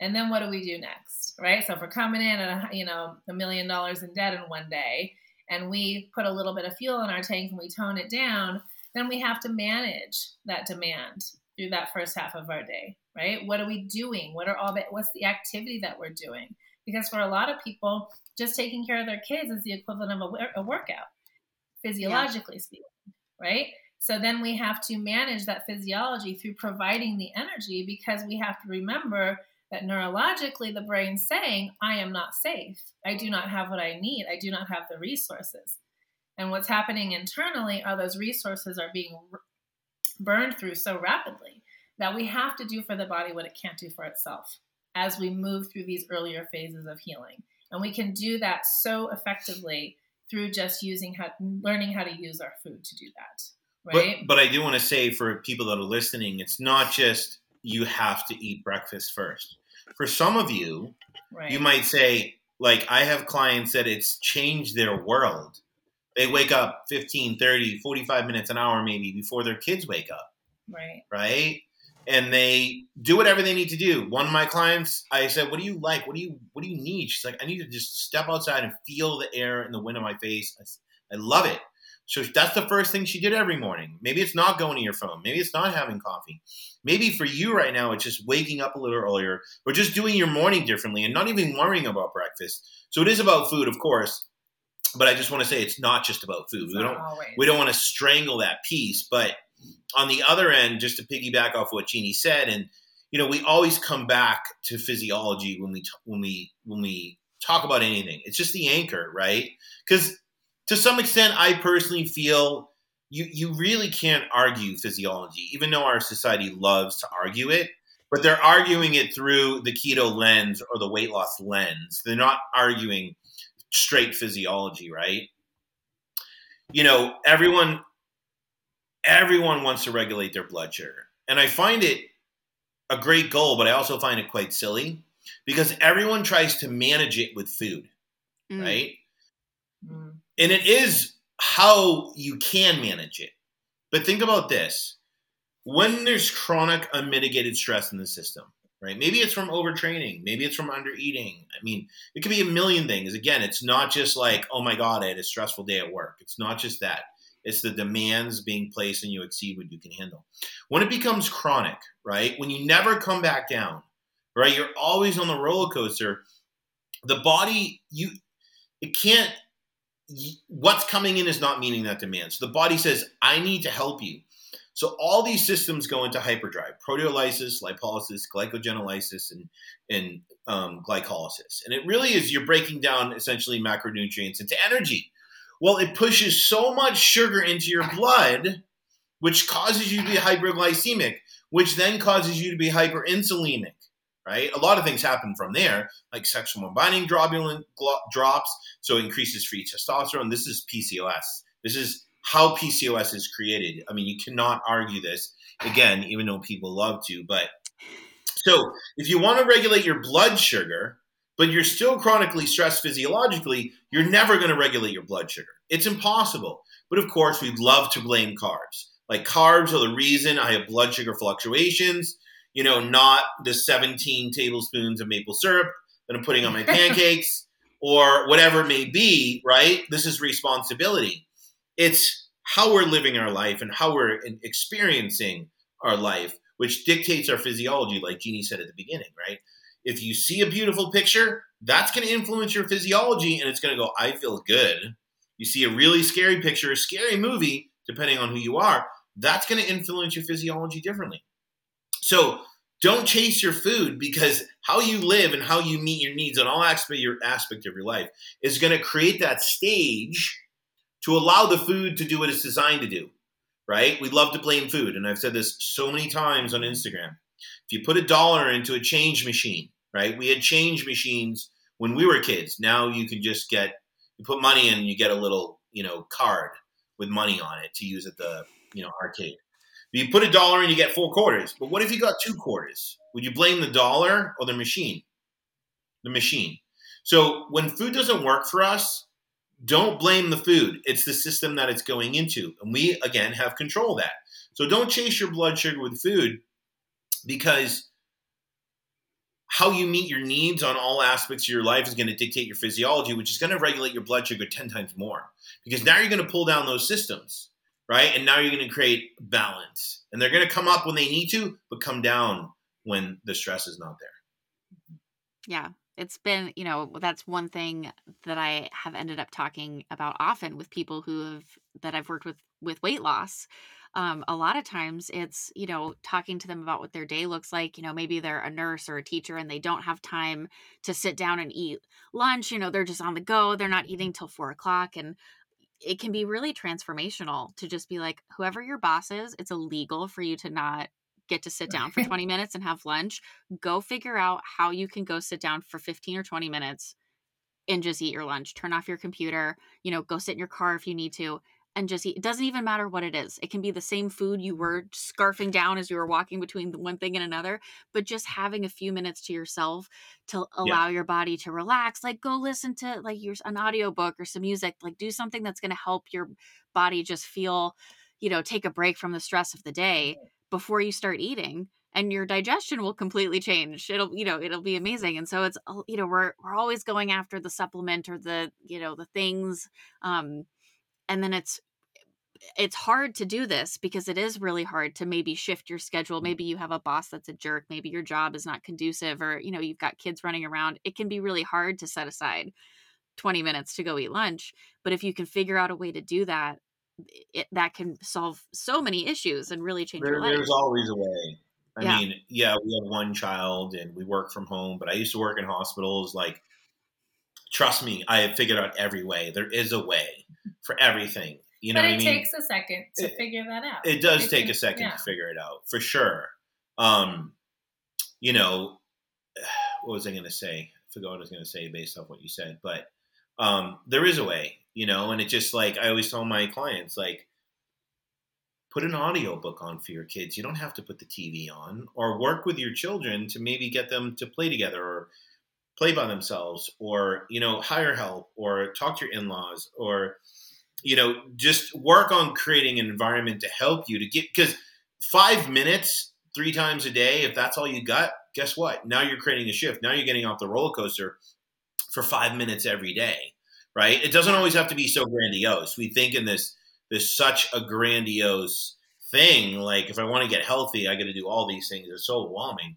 And then what do we do next, right? So if we're coming in at a, you know a million dollars in debt in one day, and we put a little bit of fuel in our tank and we tone it down, then we have to manage that demand through that first half of our day, right? What are we doing? What are all the what's the activity that we're doing? Because for a lot of people, just taking care of their kids is the equivalent of a, a workout, physiologically yeah. speaking, right? So then we have to manage that physiology through providing the energy because we have to remember that neurologically the brain's saying, I am not safe. I do not have what I need. I do not have the resources. And what's happening internally are those resources are being burned through so rapidly that we have to do for the body what it can't do for itself as we move through these earlier phases of healing. And we can do that so effectively through just using how learning how to use our food to do that. Right. But, but I do want to say for people that are listening, it's not just you have to eat breakfast first. For some of you, right. you might say, like, I have clients that it's changed their world. They wake up 15, 30, 45 minutes an hour maybe before their kids wake up. Right. Right? And they do whatever they need to do. One of my clients, I said, "What do you like? What do you what do you need?" She's like, "I need to just step outside and feel the air and the wind on my face. I, I love it." So that's the first thing she did every morning. Maybe it's not going to your phone. Maybe it's not having coffee. Maybe for you right now, it's just waking up a little earlier or just doing your morning differently and not even worrying about breakfast. So it is about food, of course. But I just want to say it's not just about food. It's we don't always. we don't want to strangle that piece. But on the other end, just to piggyback off what Jeannie said, and you know, we always come back to physiology when we when we when we talk about anything. It's just the anchor, right? Because to some extent, I personally feel you you really can't argue physiology, even though our society loves to argue it. But they're arguing it through the keto lens or the weight loss lens. They're not arguing straight physiology, right? You know, everyone everyone wants to regulate their blood sugar. And I find it a great goal, but I also find it quite silly because everyone tries to manage it with food, mm. right? And it is how you can manage it. But think about this when there's chronic unmitigated stress in the system, right? Maybe it's from overtraining, maybe it's from undereating. I mean, it could be a million things. Again, it's not just like, oh my God, I had a stressful day at work. It's not just that. It's the demands being placed and you exceed what you can handle. When it becomes chronic, right? When you never come back down, right? You're always on the roller coaster. The body, you, it can't what's coming in is not meeting that demand. So the body says, I need to help you. So all these systems go into hyperdrive: proteolysis, lipolysis, glycogenolysis, and and um, glycolysis. And it really is you're breaking down essentially macronutrients into energy. Well, it pushes so much sugar into your blood, which causes you to be hyperglycemic, which then causes you to be hyperinsulinic right? A lot of things happen from there, like sexual binding globulin drops, so increases free testosterone. This is PCOS. This is how PCOS is created. I mean, you cannot argue this again, even though people love to. But so, if you want to regulate your blood sugar, but you're still chronically stressed physiologically, you're never going to regulate your blood sugar. It's impossible. But of course, we'd love to blame carbs. Like carbs are the reason I have blood sugar fluctuations you know, not the 17 tablespoons of maple syrup that I'm putting on my (laughs) pancakes or whatever it may be, right? This is responsibility. It's how we're living our life and how we're experiencing our life, which dictates our physiology, like Jeannie said at the beginning, right? If you see a beautiful picture, that's going to influence your physiology and it's going to go, I feel good. You see a really scary picture, a scary movie, depending on who you are, that's going to influence your physiology differently. So don't chase your food because how you live and how you meet your needs on all aspect your aspect of your life is going to create that stage to allow the food to do what it's designed to do. Right? We love to blame food, and I've said this so many times on Instagram. If you put a dollar into a change machine, right? We had change machines when we were kids. Now you can just get you put money in, you get a little you know card with money on it to use at the you know arcade. You put a dollar in, you get four quarters. But what if you got two quarters? Would you blame the dollar or the machine? The machine. So when food doesn't work for us, don't blame the food. It's the system that it's going into. And we, again, have control that. So don't chase your blood sugar with food because how you meet your needs on all aspects of your life is going to dictate your physiology, which is going to regulate your blood sugar 10 times more. Because now you're going to pull down those systems, right? And now you're going to create balance. And they're going to come up when they need to, but come down when the stress is not there. Yeah. It's been, you know, that's one thing that I have ended up talking about often with people who have that I've worked with with weight loss um, a lot of times it's you know talking to them about what their day looks like you know maybe they're a nurse or a teacher and they don't have time to sit down and eat lunch you know they're just on the go they're not eating till four o'clock and it can be really transformational to just be like whoever your boss is it's illegal for you to not get to sit down for 20 minutes and have lunch. Go figure out how you can go sit down for 15 or 20 minutes and just eat your lunch. Turn off your computer you know go sit in your car if you need to and just eat. It doesn't even matter what it is. It can be the same food you were scarfing down as you were walking between one thing and another, but just having a few minutes to yourself to allow yeah. your body to relax. Like go listen to like your an audiobook or some music. Like do something that's going to help your body just feel, you know, take a break from the stress of the day before you start eating and your digestion will completely change it'll you know it'll be amazing and so it's you know we're we're always going after the supplement or the you know the things um and then it's it's hard to do this because it is really hard to maybe shift your schedule maybe you have a boss that's a jerk maybe your job is not conducive or you know you've got kids running around it can be really hard to set aside 20 minutes to go eat lunch but if you can figure out a way to do that it, that can solve so many issues and really change there, your life. There's always a way. I yeah. mean, yeah, we have one child and we work from home, but I used to work in hospitals. Like, trust me, I have figured out every way. There is a way for everything. You know, but it I mean? takes a second to it, figure that out. It does it take can, a second yeah. to figure it out for sure. Um, you know, (sighs) what was I going to say? I forgot what I was going to say based off what you said, but um, there is a way, you know, and it just like I always tell my clients, like, put an audiobook on for your kids. You don't have to put the TV on, or work with your children to maybe get them to play together or play by themselves, or you know, hire help, or talk to your in-laws, or you know, just work on creating an environment to help you to get because five minutes three times a day, if that's all you got, guess what? Now you're creating a shift. Now you're getting off the roller coaster for five minutes every day, right? It doesn't always have to be so grandiose. We think in this this such a grandiose thing. Like if I want to get healthy, I got to do all these things. It's so overwhelming.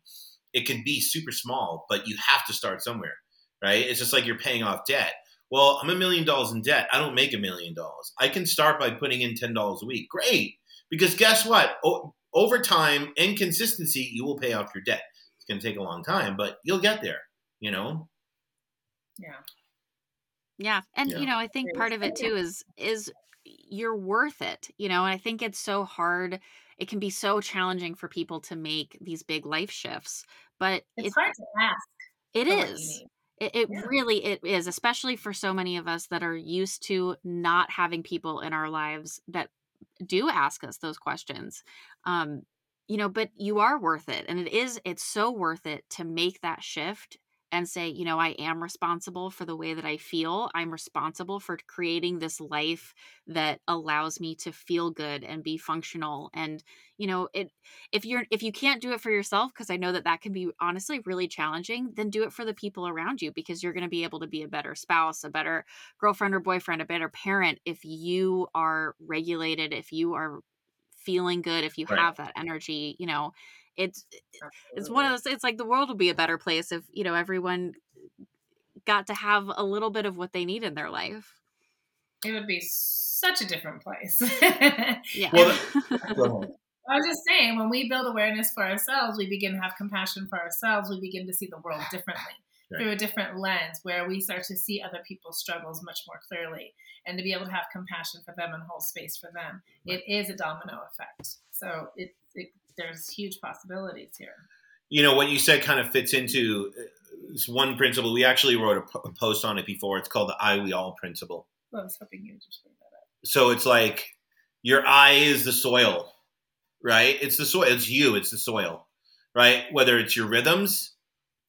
It can be super small, but you have to start somewhere, right? It's just like you're paying off debt well, I'm a million dollars in debt. I don't make a million dollars. I can start by putting in $10 a week. Great. Because guess what? O- over time and consistency, you will pay off your debt. It's going to take a long time, but you'll get there, you know? Yeah. Yeah. And, yeah. you know, I think part of it too is, is you're worth it, you know, and I think it's so hard. It can be so challenging for people to make these big life shifts, but it's, it's hard to ask. It is. It, it yeah. really it is, especially for so many of us that are used to not having people in our lives that do ask us those questions. Um, you know, but you are worth it, and it is. It's so worth it to make that shift and say, you know, I am responsible for the way that I feel. I'm responsible for creating this life that allows me to feel good and be functional. And, you know, it if you're if you can't do it for yourself because I know that that can be honestly really challenging, then do it for the people around you because you're going to be able to be a better spouse, a better girlfriend or boyfriend, a better parent if you are regulated, if you are feeling good, if you right. have that energy, you know, it's it's one of those it's like the world would be a better place if you know everyone got to have a little bit of what they need in their life it would be such a different place yeah well, (laughs) I was just saying, when we build awareness for ourselves, we begin to have compassion for ourselves. We begin to see the world differently right. through a different lens where we start to see other people's struggles much more clearly and to be able to have compassion for them and hold space for them. Right. It is a domino effect. So it, it there's huge possibilities here. You know what you said kind of fits into this uh, one principle. We actually wrote a, post on it before. It's called the "I We All" principle. Well, I was hoping you would just bring that up. So it's like your I is the soil, right? It's the soil. It's you. It's the soil, right? Whether it's your rhythms,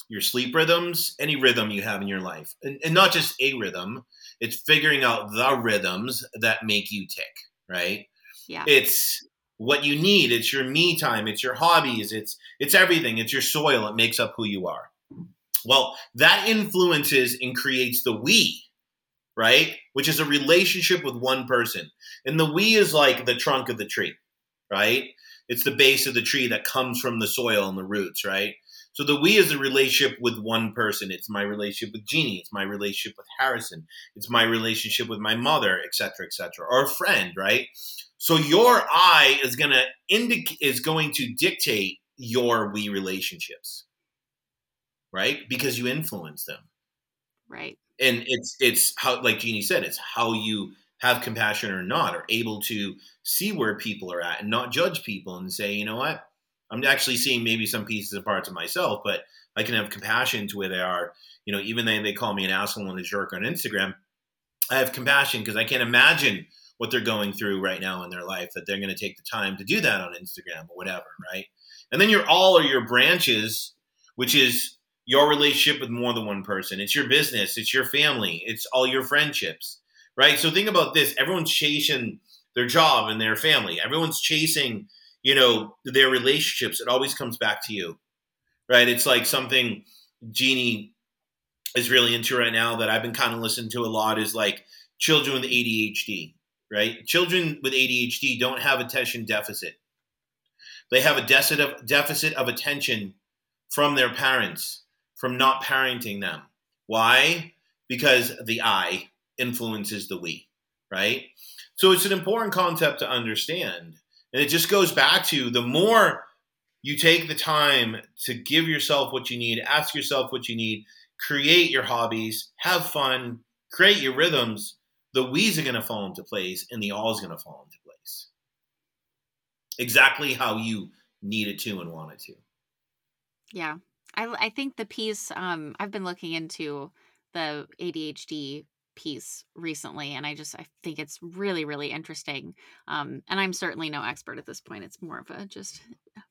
your sleep rhythms, any rhythm you have in your life, and, and not just a rhythm. It's figuring out the rhythms that make you tick, right? Yeah. It's what you need. It's your me time. It's your hobbies. It's it's everything. It's your soil. It makes up who you are. Well, that influences and creates the we, right? Which is a relationship with one person. And the we is like the trunk of the tree, right? It's the base of the tree that comes from the soil and the roots, right? So the we is a relationship with one person. It's my relationship with Jeannie. It's my relationship with Harrison. It's my relationship with my mother, etc., etc., or a friend, right? So your I is gonna indicate is going to dictate your we relationships, right? Because you influence them, right? And it's it's how, like Jeannie said, it's how you have compassion or not, or able to see where people are at and not judge people and say, you know what, I'm actually seeing maybe some pieces and parts of myself, but I can have compassion to where they are. You know, even though they call me an asshole and a jerk on Instagram, I have compassion because I can't imagine what they're going through right now in their life that they're going to take the time to do that on Instagram or whatever, right? And then you're all or your branches, which is your relationship with more than one person. It's your business, it's your family, it's all your friendships, right? So think about this: everyone's chasing their job and their family. Everyone's chasing you know, their relationships, it always comes back to you, right? It's like something Jeannie is really into right now that I've been kind of listening to a lot is like children with ADHD, right? Children with ADHD don't have attention deficit. They have a deficit of, attention from their parents, from not parenting them. Why? Because the I influences the we, right? So it's an important concept to understand and it just goes back to the more you take the time to give yourself what you need, ask yourself what you need, create your hobbies, have fun, create your rhythms, the we's are going to fall into place and the all is going to fall into place. Exactly how you need it to and want it to. Yeah. I, I think the piece um, I've been looking into the ADHD piece recently and i just i think it's really really interesting um and i'm certainly no expert at this point it's more of a just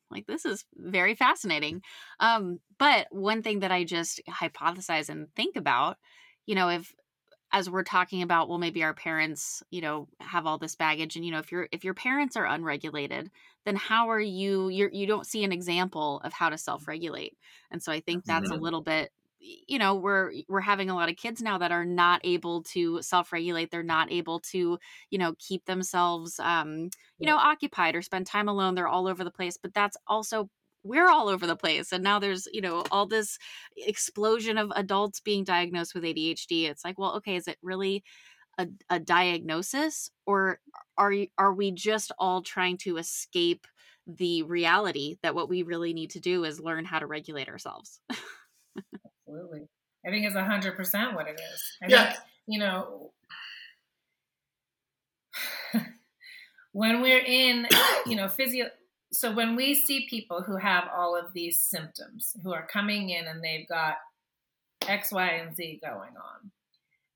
like this is very fascinating um but one thing that i just hypothesize and think about you know if as we're talking about well maybe our parents you know have all this baggage and you know if your if your parents are unregulated then how are you you're you don't see an example of how to self-regulate and so i think that's mm-hmm. a little bit you know we're we're having a lot of kids now that are not able to self-regulate they're not able to you know keep themselves um you know occupied or spend time alone they're all over the place but that's also we're all over the place and now there's you know all this explosion of adults being diagnosed with ADHD it's like well okay is it really a, a diagnosis or are are we just all trying to escape the reality that what we really need to do is learn how to regulate ourselves (laughs) Absolutely. I think it's 100% what it is. I yeah. think, you know, (sighs) when we're in, (coughs) you know, physio, so when we see people who have all of these symptoms, who are coming in and they've got X, Y, and Z going on,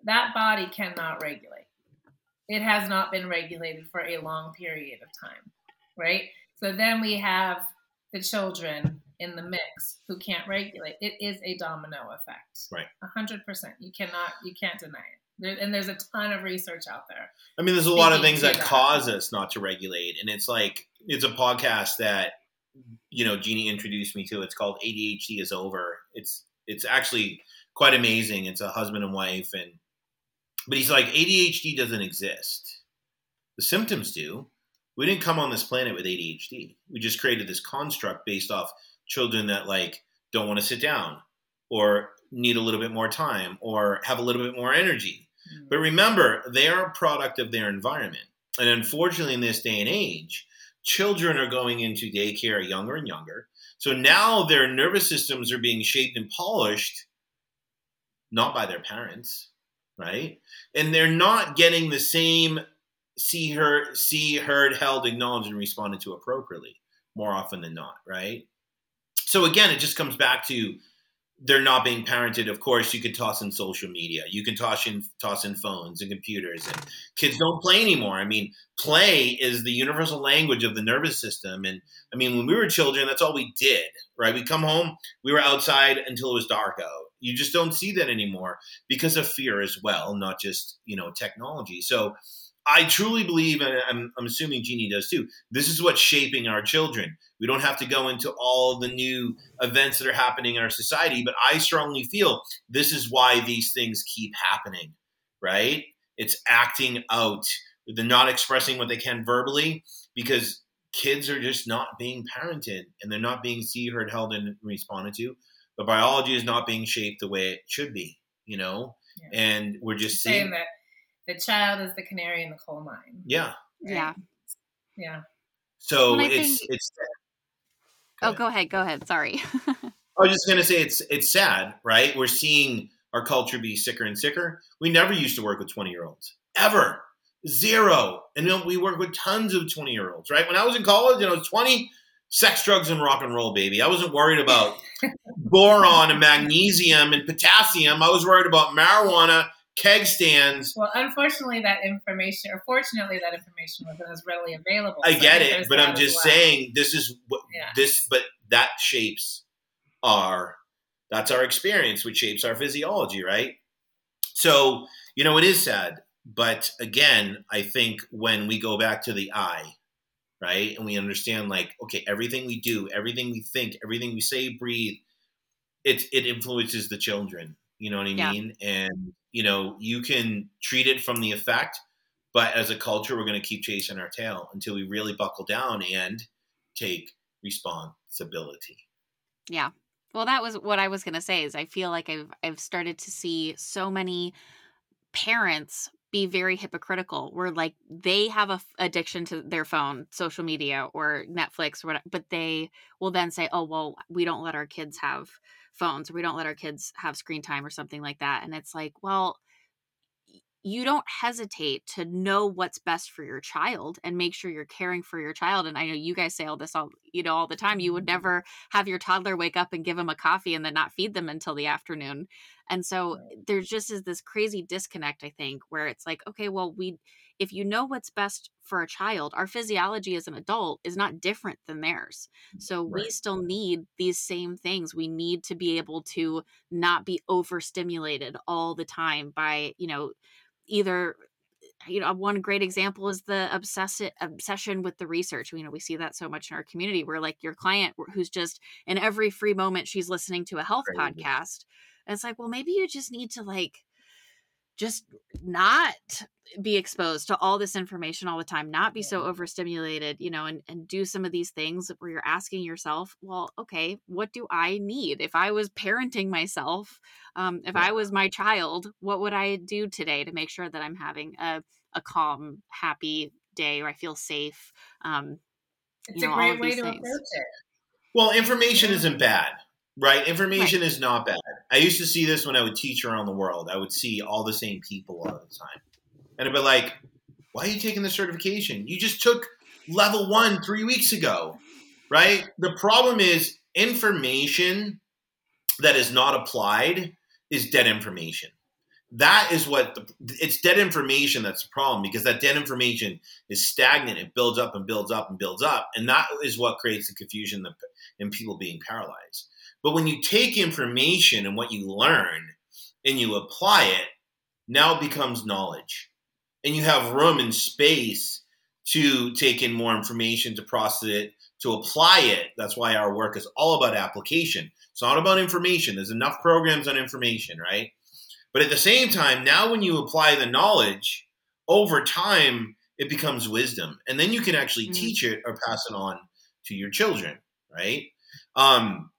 that body cannot regulate. It has not been regulated for a long period of time, right? So then we have the children in the mix who can't regulate. It is a domino effect. Right. A hundred percent. You cannot, you can't deny it. There, and there's a ton of research out there. I mean, there's a lot of things that, that cause us not to regulate. And it's like, it's a podcast that, you know, Jeannie introduced me to. It's called ADHD is over. It's, it's actually quite amazing. It's a husband and wife. And, but he's like, ADHD doesn't exist. The symptoms do. We didn't come on this planet with ADHD. We just created this construct based off children that like don't want to sit down or need a little bit more time or have a little bit more energy. Mm-hmm. But remember, they are a product of their environment. And unfortunately, in this day and age, children are going into daycare younger and younger. So now their nervous systems are being shaped and polished not by their parents, right? And they're not getting the same see, heard, see, heard, held, acknowledged, and responded to appropriately more often than not, right? So again, it just comes back to they're not being parented. Of course, you could toss in social media. You can toss in toss in phones and computers, and kids don't play anymore. I mean, play is the universal language of the nervous system. And I mean, when we were children, that's all we did, right? We come home, we were outside until it was dark out. You just don't see that anymore because of fear as well, not just you know technology. So I truly believe, and I'm, I'm assuming Jeannie does too, this is what's shaping our children. We don't have to go into all the new events that are happening in our society, but I strongly feel this is why these things keep happening, right? It's acting out. They're not expressing what they can verbally because kids are just not being parented and they're not being seen, heard, held, and responded to. The biology is not being shaped the way it should be, you know? Yeah. And we're just seeing, that the child is the canary in the coal mine. Yeah. Right? Yeah. Yeah. So well, it's think... it's go Oh, go ahead. Go ahead. Sorry. (laughs) I was just gonna say it's it's sad, right? We're seeing our culture be sicker and sicker. We never used to work with 20 year olds. Ever. Zero. And then we work with tons of 20 year olds, right? When I was in college and I was 20, sex, drugs, and rock and roll, baby. I wasn't worried about (laughs) boron and magnesium and potassium. I was worried about marijuana, keg stands. Well, unfortunately, that information, or fortunately, that information wasn't as readily available. I so get it, but I'm just well. saying this is what yeah. this, but that shapes our, that's our experience, which shapes our physiology, right? So, you know, it is sad. But again, I think when we go back to the I, right? And we understand like, okay, everything we do, everything we think, everything we say, breathe, it it influences the children. You know what I yeah. mean? And you know, you can treat it from the effect, but as a culture, we're going to keep chasing our tail until we really buckle down and take responsibility. Yeah. Well, that was what I was going to say is I feel like I've I've started to see so many parents be very hypocritical where like they have a f- addiction to their phone social media or netflix or whatever but they will then say oh well we don't let our kids have phones or we don't let our kids have screen time or something like that and it's like well you don't hesitate to know what's best for your child and make sure you're caring for your child and i know you guys say all this all you know all the time you would mm-hmm. never have your toddler wake up and give them a coffee and then not feed them until the afternoon and so there just is this crazy disconnect, I think, where it's like, okay, well, we, if you know what's best for a child, our physiology as an adult is not different than theirs. So right. we still need these same things. We need to be able to not be overstimulated all the time by, you know, either you know one great example is the obsessive obsession with the research you know we see that so much in our community where like your client who's just in every free moment she's listening to a health podcast and it's like, well, maybe you just need to like just not be exposed to all this information all the time, not be so overstimulated, you know, and, and do some of these things where you're asking yourself, well, okay, what do I need? If I was parenting myself, um, if I was my child, what would I do today to make sure that I'm having a, a calm, happy day or I feel safe? Um, it's you know, a great way to things. approach it. Well, information isn't bad. Right. Information right. is not bad. I used to see this when I would teach around the world. I would see all the same people all the time. And I'd be like, why are you taking the certification? You just took level one three weeks ago. Right. The problem is information that is not applied is dead information. That is what the, it's dead information that's the problem because that dead information is stagnant. It builds up and builds up and builds up. And that is what creates the confusion and people being paralyzed. But when you take information and what you learn and you apply it, now it becomes knowledge. And you have room and space to take in more information, to process it, to apply it. That's why our work is all about application. It's not about information. There's enough programs on information, right? But at the same time, now when you apply the knowledge, over time, it becomes wisdom. And then you can actually mm-hmm. teach it or pass it on to your children, right? Um,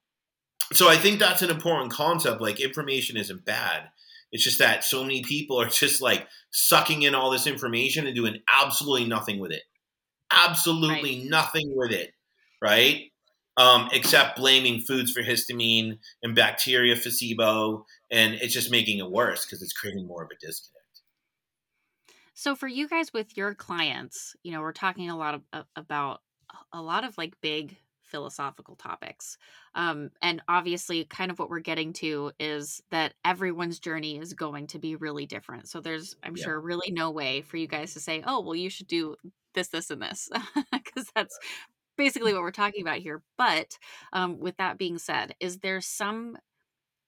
so I think that's an important concept. Like information isn't bad. It's just that so many people are just like sucking in all this information and doing absolutely nothing with it. Absolutely right. nothing with it. Right. Um, except blaming foods for histamine and bacteria for SIBO. And it's just making it worse because it's creating more of a disconnect. So for you guys with your clients, you know, we're talking a lot of, about a lot of like big philosophical topics. Um, and obviously, kind of what we're getting to is that everyone's journey is going to be really different. So there's, I'm yeah. sure, really no way for you guys to say, oh, well, you should do this, this, and this, (laughs) because that's basically what we're talking about here. But um, with that being said, is there some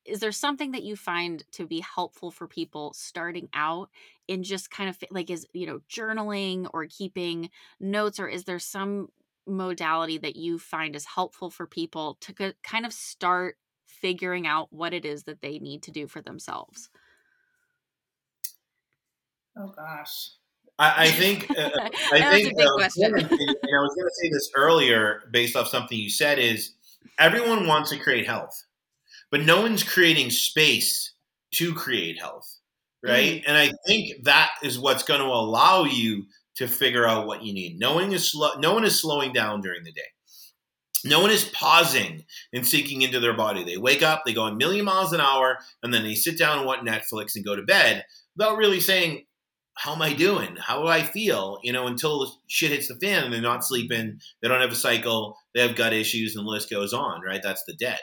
is there something that you find to be helpful for people starting out in just kind of like is you know journaling or keeping notes or is there some modality that you find is helpful for people to kind of start figuring out what it is that they need to do for themselves oh gosh I, I (laughs) think uh, uh I think uh, and I was going to say this earlier based off something you said is everyone wants to create health but no one's creating space to create health, right? Mm-hmm. And I think that is what's going to allow you to figure out what you need. No one is slow, no one is slowing down during the day. No one is pausing and sinking into their body. They wake up, they go a million miles an hour, and then they sit down and watch Netflix and go to bed without really saying, how am I doing? How do I feel? You know, until shit hits the fan and they're not sleeping, they don't have a cycle, they have gut issues, and the list goes on, right? That's the debt.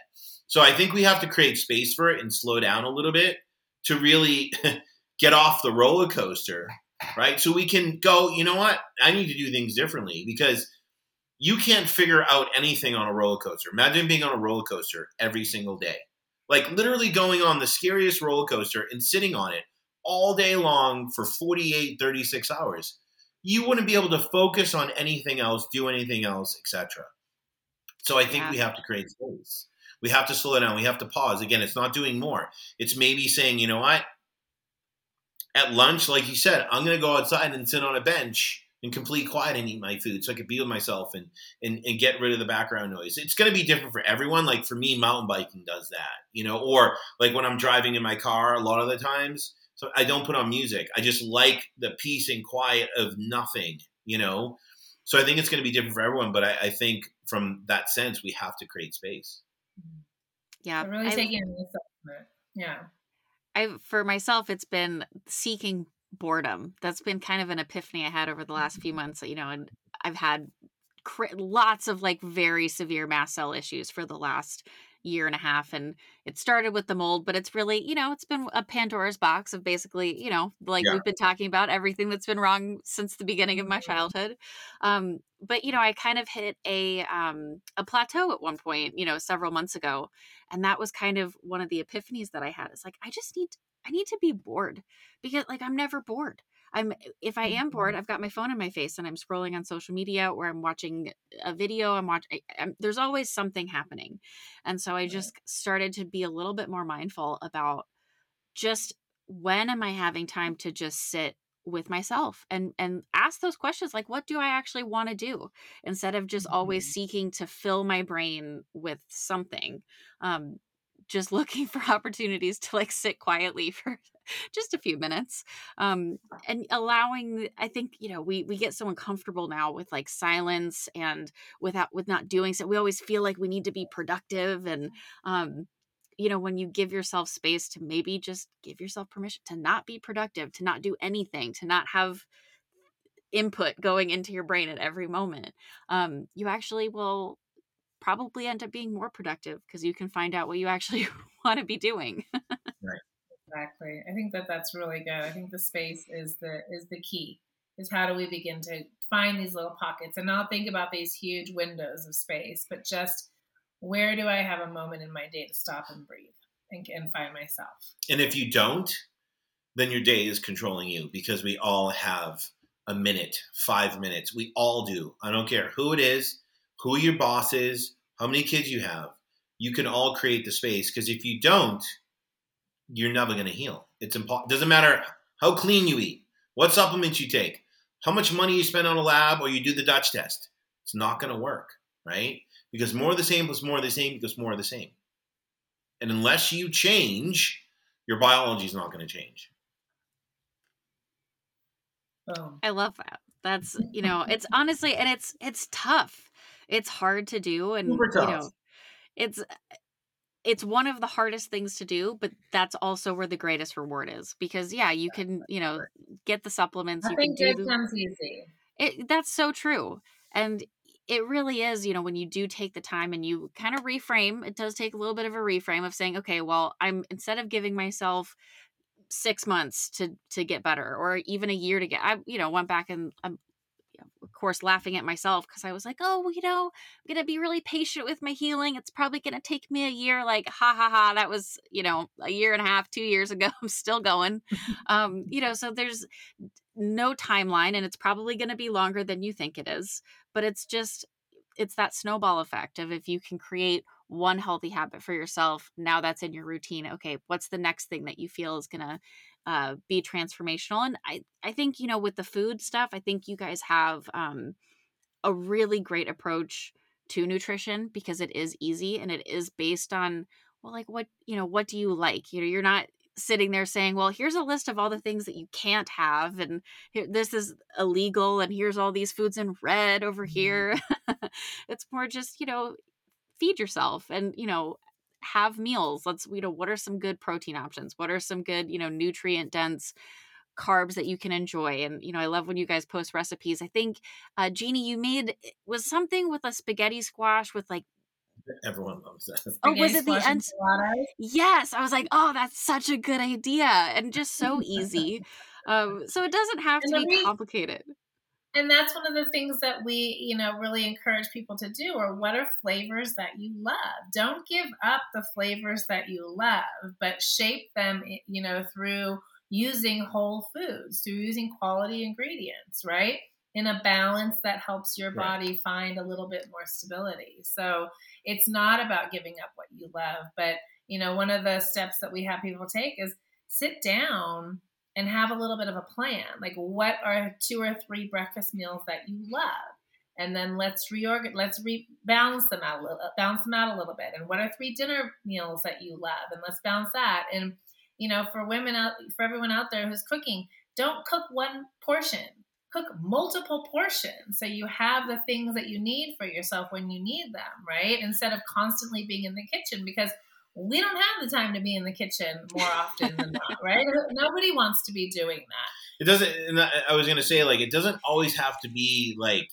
So I think we have to create space for it and slow down a little bit to really (laughs) get off the roller coaster, right? So we can go, you know what? I need to do things differently because you can't figure out anything on a roller coaster. Imagine being on a roller coaster every single day. Like literally going on the scariest roller coaster and sitting on it all day long for 48, 36 hours. You wouldn't be able to focus on anything else, do anything else, etc. So I think yeah. we have to create space. We have to slow down. We have to pause. Again, it's not doing more. It's maybe saying, you know what? At lunch, like you said, I'm going to go outside and sit on a bench in complete quiet and eat my food so I could be with myself and, and, and get rid of the background noise. It's going to be different for everyone. Like for me, mountain biking does that, you know, or like when I'm driving in my car a lot of the times. So I don't put on music. I just like the peace and quiet of nothing, you know? So I think it's going to be different for everyone. But I, I think from that sense, we have to create space. Yeah. I'm really I, taking an assessment. Yeah. I for myself it's been seeking boredom. That's been kind of an epiphany I had over the last few months, you know, and I've had cr- lots of like very severe mast cell issues for the last year and a half and it started with the mold but it's really you know it's been a pandora's box of basically you know like yeah. we've been talking about everything that's been wrong since the beginning of my mm-hmm. childhood um but you know i kind of hit a um a plateau at one point you know several months ago and that was kind of one of the epiphanies that i had it's like i just need i need to be bored because like i'm never bored I'm if I am bored, mm-hmm. I've got my phone in my face and I'm scrolling on social media or I'm watching a video. I'm watching. There's always something happening, and so I just started to be a little bit more mindful about just when am I having time to just sit with myself and and ask those questions like what do I actually want to do instead of just always mm-hmm. seeking to fill my brain with something. Um, just looking (laughs) for opportunities to like sit quietly for (laughs) just a few minutes um and allowing i think you know we we get so uncomfortable now with like silence and without with not doing so we always feel like we need to be productive and um you know when you give yourself space to maybe just give yourself permission to not be productive to not do anything to not have input going into your brain at every moment um you actually will probably end up being more productive because you can find out what you actually (laughs) want to be doing. right. Exactly. I think that that's really good. I think the space is the is the key. Is how do we begin to find these little pockets and not think about these huge windows of space, but just where do I have a moment in my day to stop and breathe and, and find myself? And if you don't, then your day is controlling you because we all have a minute, five minutes. We all do. I don't care who it is who your boss is, how many kids you have. You can all create the space because if you don't, you're never going to heal. It's impossible. Doesn't matter how clean you eat, what supplements you take, how much money you spend on a lab, or you do the Dutch test. It's not going to work, right? Because more of the same plus more of the same equals more of the same. And unless you change, your biology is not going to change. Oh. I love that. That's you know, it's honestly, and it's it's tough it's hard to do and you know it's uh, it's one of the hardest things to do but that's also where the greatest reward is because yeah you can you know get the supplements I you think can do the, comes easy. It, that's so true and it really is you know when you do take the time and you kind of reframe it does take a little bit of a reframe of saying okay well i'm instead of giving myself six months to to get better or even a year to get i you know went back and i'm course laughing at myself because I was like, oh, well, you know, I'm gonna be really patient with my healing. It's probably gonna take me a year. Like, ha ha ha. That was, you know, a year and a half, two years ago. (laughs) I'm still going. um, you know, so there's no timeline, and it's probably gonna be longer than you think it is. But it's just, it's that snowball effect of if you can create one healthy habit for yourself, now that's in your routine. Okay, what's the next thing that you feel is gonna uh, be transformational. And I, I think, you know, with the food stuff, I think you guys have um, a really great approach to nutrition because it is easy and it is based on, well, like what, you know, what do you like? You know, you're not sitting there saying, well, here's a list of all the things that you can't have. And here, this is illegal. And here's all these foods in red over mm-hmm. here. (laughs) it's more just, you know, feed yourself and, you know, have meals. Let's, you know, what are some good protein options? What are some good, you know, nutrient dense carbs that you can enjoy? And, you know, I love when you guys post recipes. I think, uh, Jeanne, you made was something with a spaghetti squash with like Everyone loves that. Oh, was it the end? Yes, I was like, oh, that's such a good idea and just so (laughs) easy. um, so it doesn't have and to be complicated and that's one of the things that we you know really encourage people to do or what are flavors that you love? Don't give up the flavors that you love but shape them you know through using whole foods through using quality ingredients right? In a balance that helps your body right. find a little bit more stability. So it's not about giving up what you love but you know one of the steps that we have people take is sit down and have a little bit of a plan. Like, what are two or three breakfast meals that you love? And then let's reorganize, let's rebalance them out a little, uh, balance them out a little bit. And what are three dinner meals that you love? And let's balance that. And you know, for women out, for everyone out there who's cooking, don't cook one portion. Cook multiple portions so you have the things that you need for yourself when you need them, right? Instead of constantly being in the kitchen because we don't have the time to be in the kitchen more often than not, (laughs) right? Nobody wants to be doing that. It doesn't. And I was gonna say, like, it doesn't always have to be like.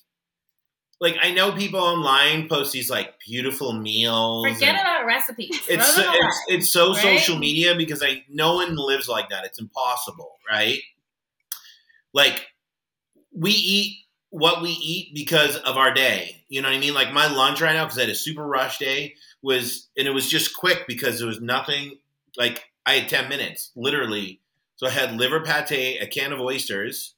Like I know people online post these like beautiful meals. Forget about recipes. It's so, it's, it's so right? social media because I no one lives like that. It's impossible, right? Like we eat what we eat because of our day. You know what I mean? Like my lunch right now because I had a super rush day was, and it was just quick because there was nothing like I had 10 minutes, literally. So I had liver pate, a can of oysters,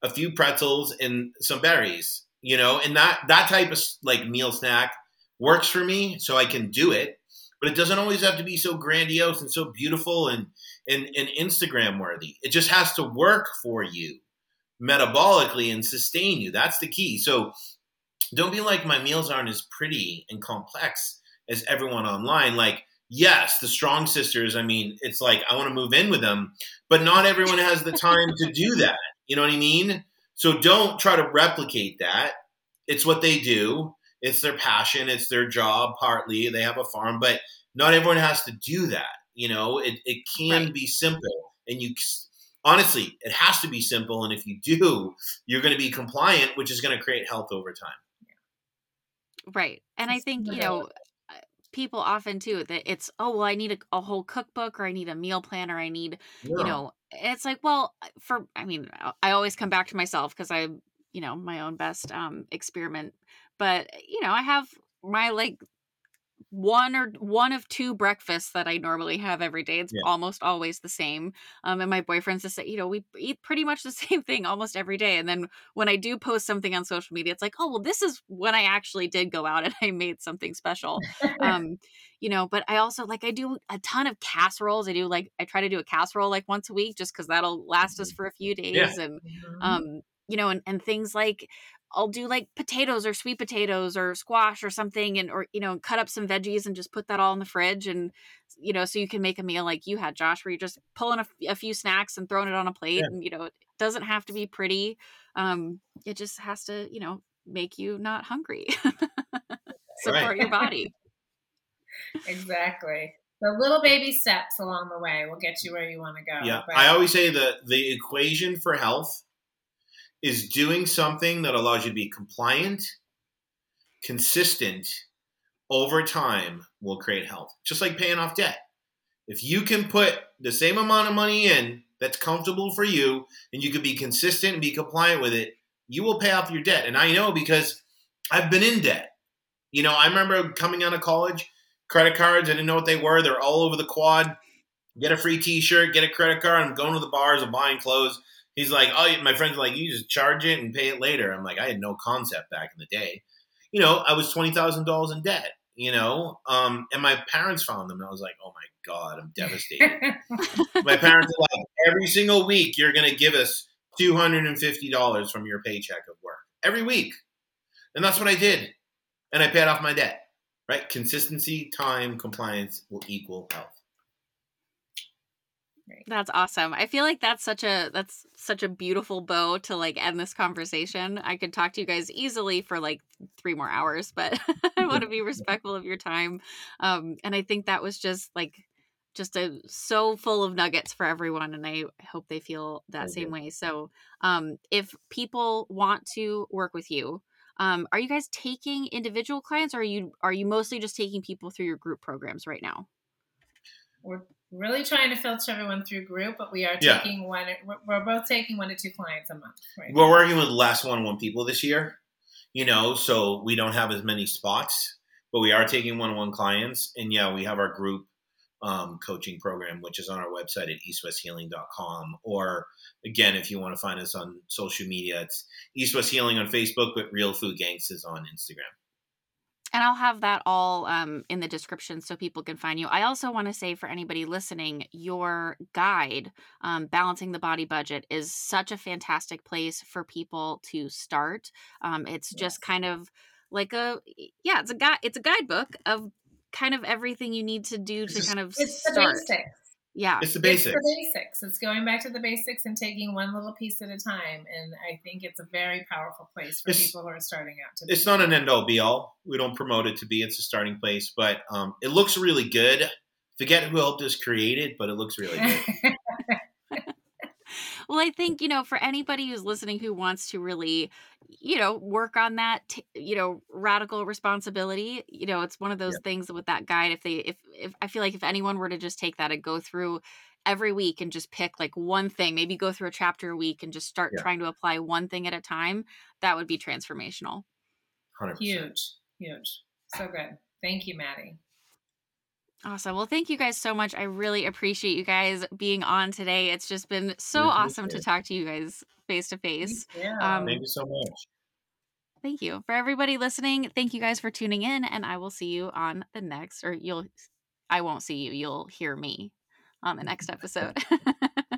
a few pretzels, and some berries, you know, and that, that type of like meal snack works for me. So I can do it, but it doesn't always have to be so grandiose and so beautiful and, and, and Instagram worthy. It just has to work for you metabolically and sustain you. That's the key. So don't be like my meals aren't as pretty and complex as everyone online. Like, yes, the strong sisters, I mean, it's like I want to move in with them, but not everyone has the time to do (laughs) that. You know what I mean? So don't try to replicate that. It's what they do. It's their passion. It's their job. Partly they have a farm, but not everyone has to do that. You know, it, it can right. be simple and you honestly, it has to be simple. And if you do, you're going to be compliant, which is going to create health over time. Right. And I think, you know, people often too that it's oh well i need a, a whole cookbook or i need a meal plan or i need yeah. you know it's like well for i mean i always come back to myself because i you know my own best um experiment but you know i have my like one or one of two breakfasts that I normally have every day. It's yeah. almost always the same. Um, and my boyfriend's just you know, we eat pretty much the (laughs) same thing almost every day. And then when I do post something on social media, it's like, oh well, this is when I actually did go out and (laughs) I made something special. (laughs) um, you know, but I also like I do a ton of casseroles. I do like I try to do a casserole like once a week just because that'll last us mm-hmm. for a few days. Yeah. And mm-hmm. um, you know, and, and things like I'll do like potatoes or sweet potatoes or squash or something and or you know cut up some veggies and just put that all in the fridge and you know so you can make a meal like you had Josh where you're just pulling a, a few snacks and throwing it on a plate yeah. and you know it doesn't have to be pretty um it just has to you know make you not hungry (laughs) support your body. Exactly. The little baby steps along the way will get you where you want to go yeah but- I always say that the equation for health is doing something that allows you to be compliant, consistent over time will create health. Just like paying off debt. If you can put the same amount of money in that's comfortable for you and you can be consistent and be compliant with it, you will pay off your debt. And I know because I've been in debt. You know, I remember coming out of college, credit cards, I didn't know what they were. They're all over the quad. Get a free t shirt, get a credit card. I'm going to the bars, I'm buying clothes. He's like, oh, my friends are like, you just charge it and pay it later. I'm like, I had no concept back in the day. You know, I was $20,000 in debt, you know, um, and my parents found them. And I was like, oh my God, I'm devastated. (laughs) my parents are like, every single week, you're going to give us $250 from your paycheck of work every week. And that's what I did. And I paid off my debt, right? Consistency, time, compliance will equal health. That's awesome. I feel like that's such a that's such a beautiful bow to like end this conversation. I could talk to you guys easily for like 3 more hours, but (laughs) I want to be respectful of your time. Um and I think that was just like just a so full of nuggets for everyone and I hope they feel that Thank same you. way. So, um if people want to work with you, um are you guys taking individual clients or are you are you mostly just taking people through your group programs right now? We're really trying to filter everyone through group, but we are Yeah. taking one. We're, both taking one to two clients a month. Right. We're working with less one-on-one people this year, you know, so we don't have as many spots, but we are taking one-on-one clients. And yeah, we have our group um, coaching program, which is on our website at eastwesthealing.com. Or again, if you want to find us on social media, it's East West Healing on Facebook, but Real Food Gangsters on Instagram. And I'll have that all um, in the description so people can find you. I also want to say for anybody listening, your guide, um, Balancing the Body Budget, is such a fantastic place for people to start. Um, it's Yes. just kind of like a yeah, it's a guide. It's a guidebook of kind of everything you need to do to kind of It's the start. basics. Yeah, It's the It's basics. the basics. It's going back to the basics and taking one little piece at a time. And I think it's a very powerful place for It's- people who are starting out. To It's not an end all be all. We don't promote it to be. It's a starting place, but um, it looks really good. Forget who helped us create it, but it looks really good. (laughs) Well, I think, you know, for anybody who's listening who wants to really, you know, work on that, t- you know, radical responsibility, you know, it's one of those things with that guide. If they, if, if I feel like if anyone were to just take that and go through every week and just pick like one thing, maybe go through a chapter a week and just start Yeah. trying to apply one thing at a time, that would be transformational. 100%. huge, huge. So good. Thank you, Maddie. Awesome. Well, thank you guys so much. I really appreciate you guys being on today. It's just been so you. awesome to talk to you guys face to face. Yeah. Um, Thank you so much. Thank you. For everybody listening, thank you guys for tuning in and I will see you on the next or you'll I won't see you. You'll hear me on the next (laughs) episode. (laughs)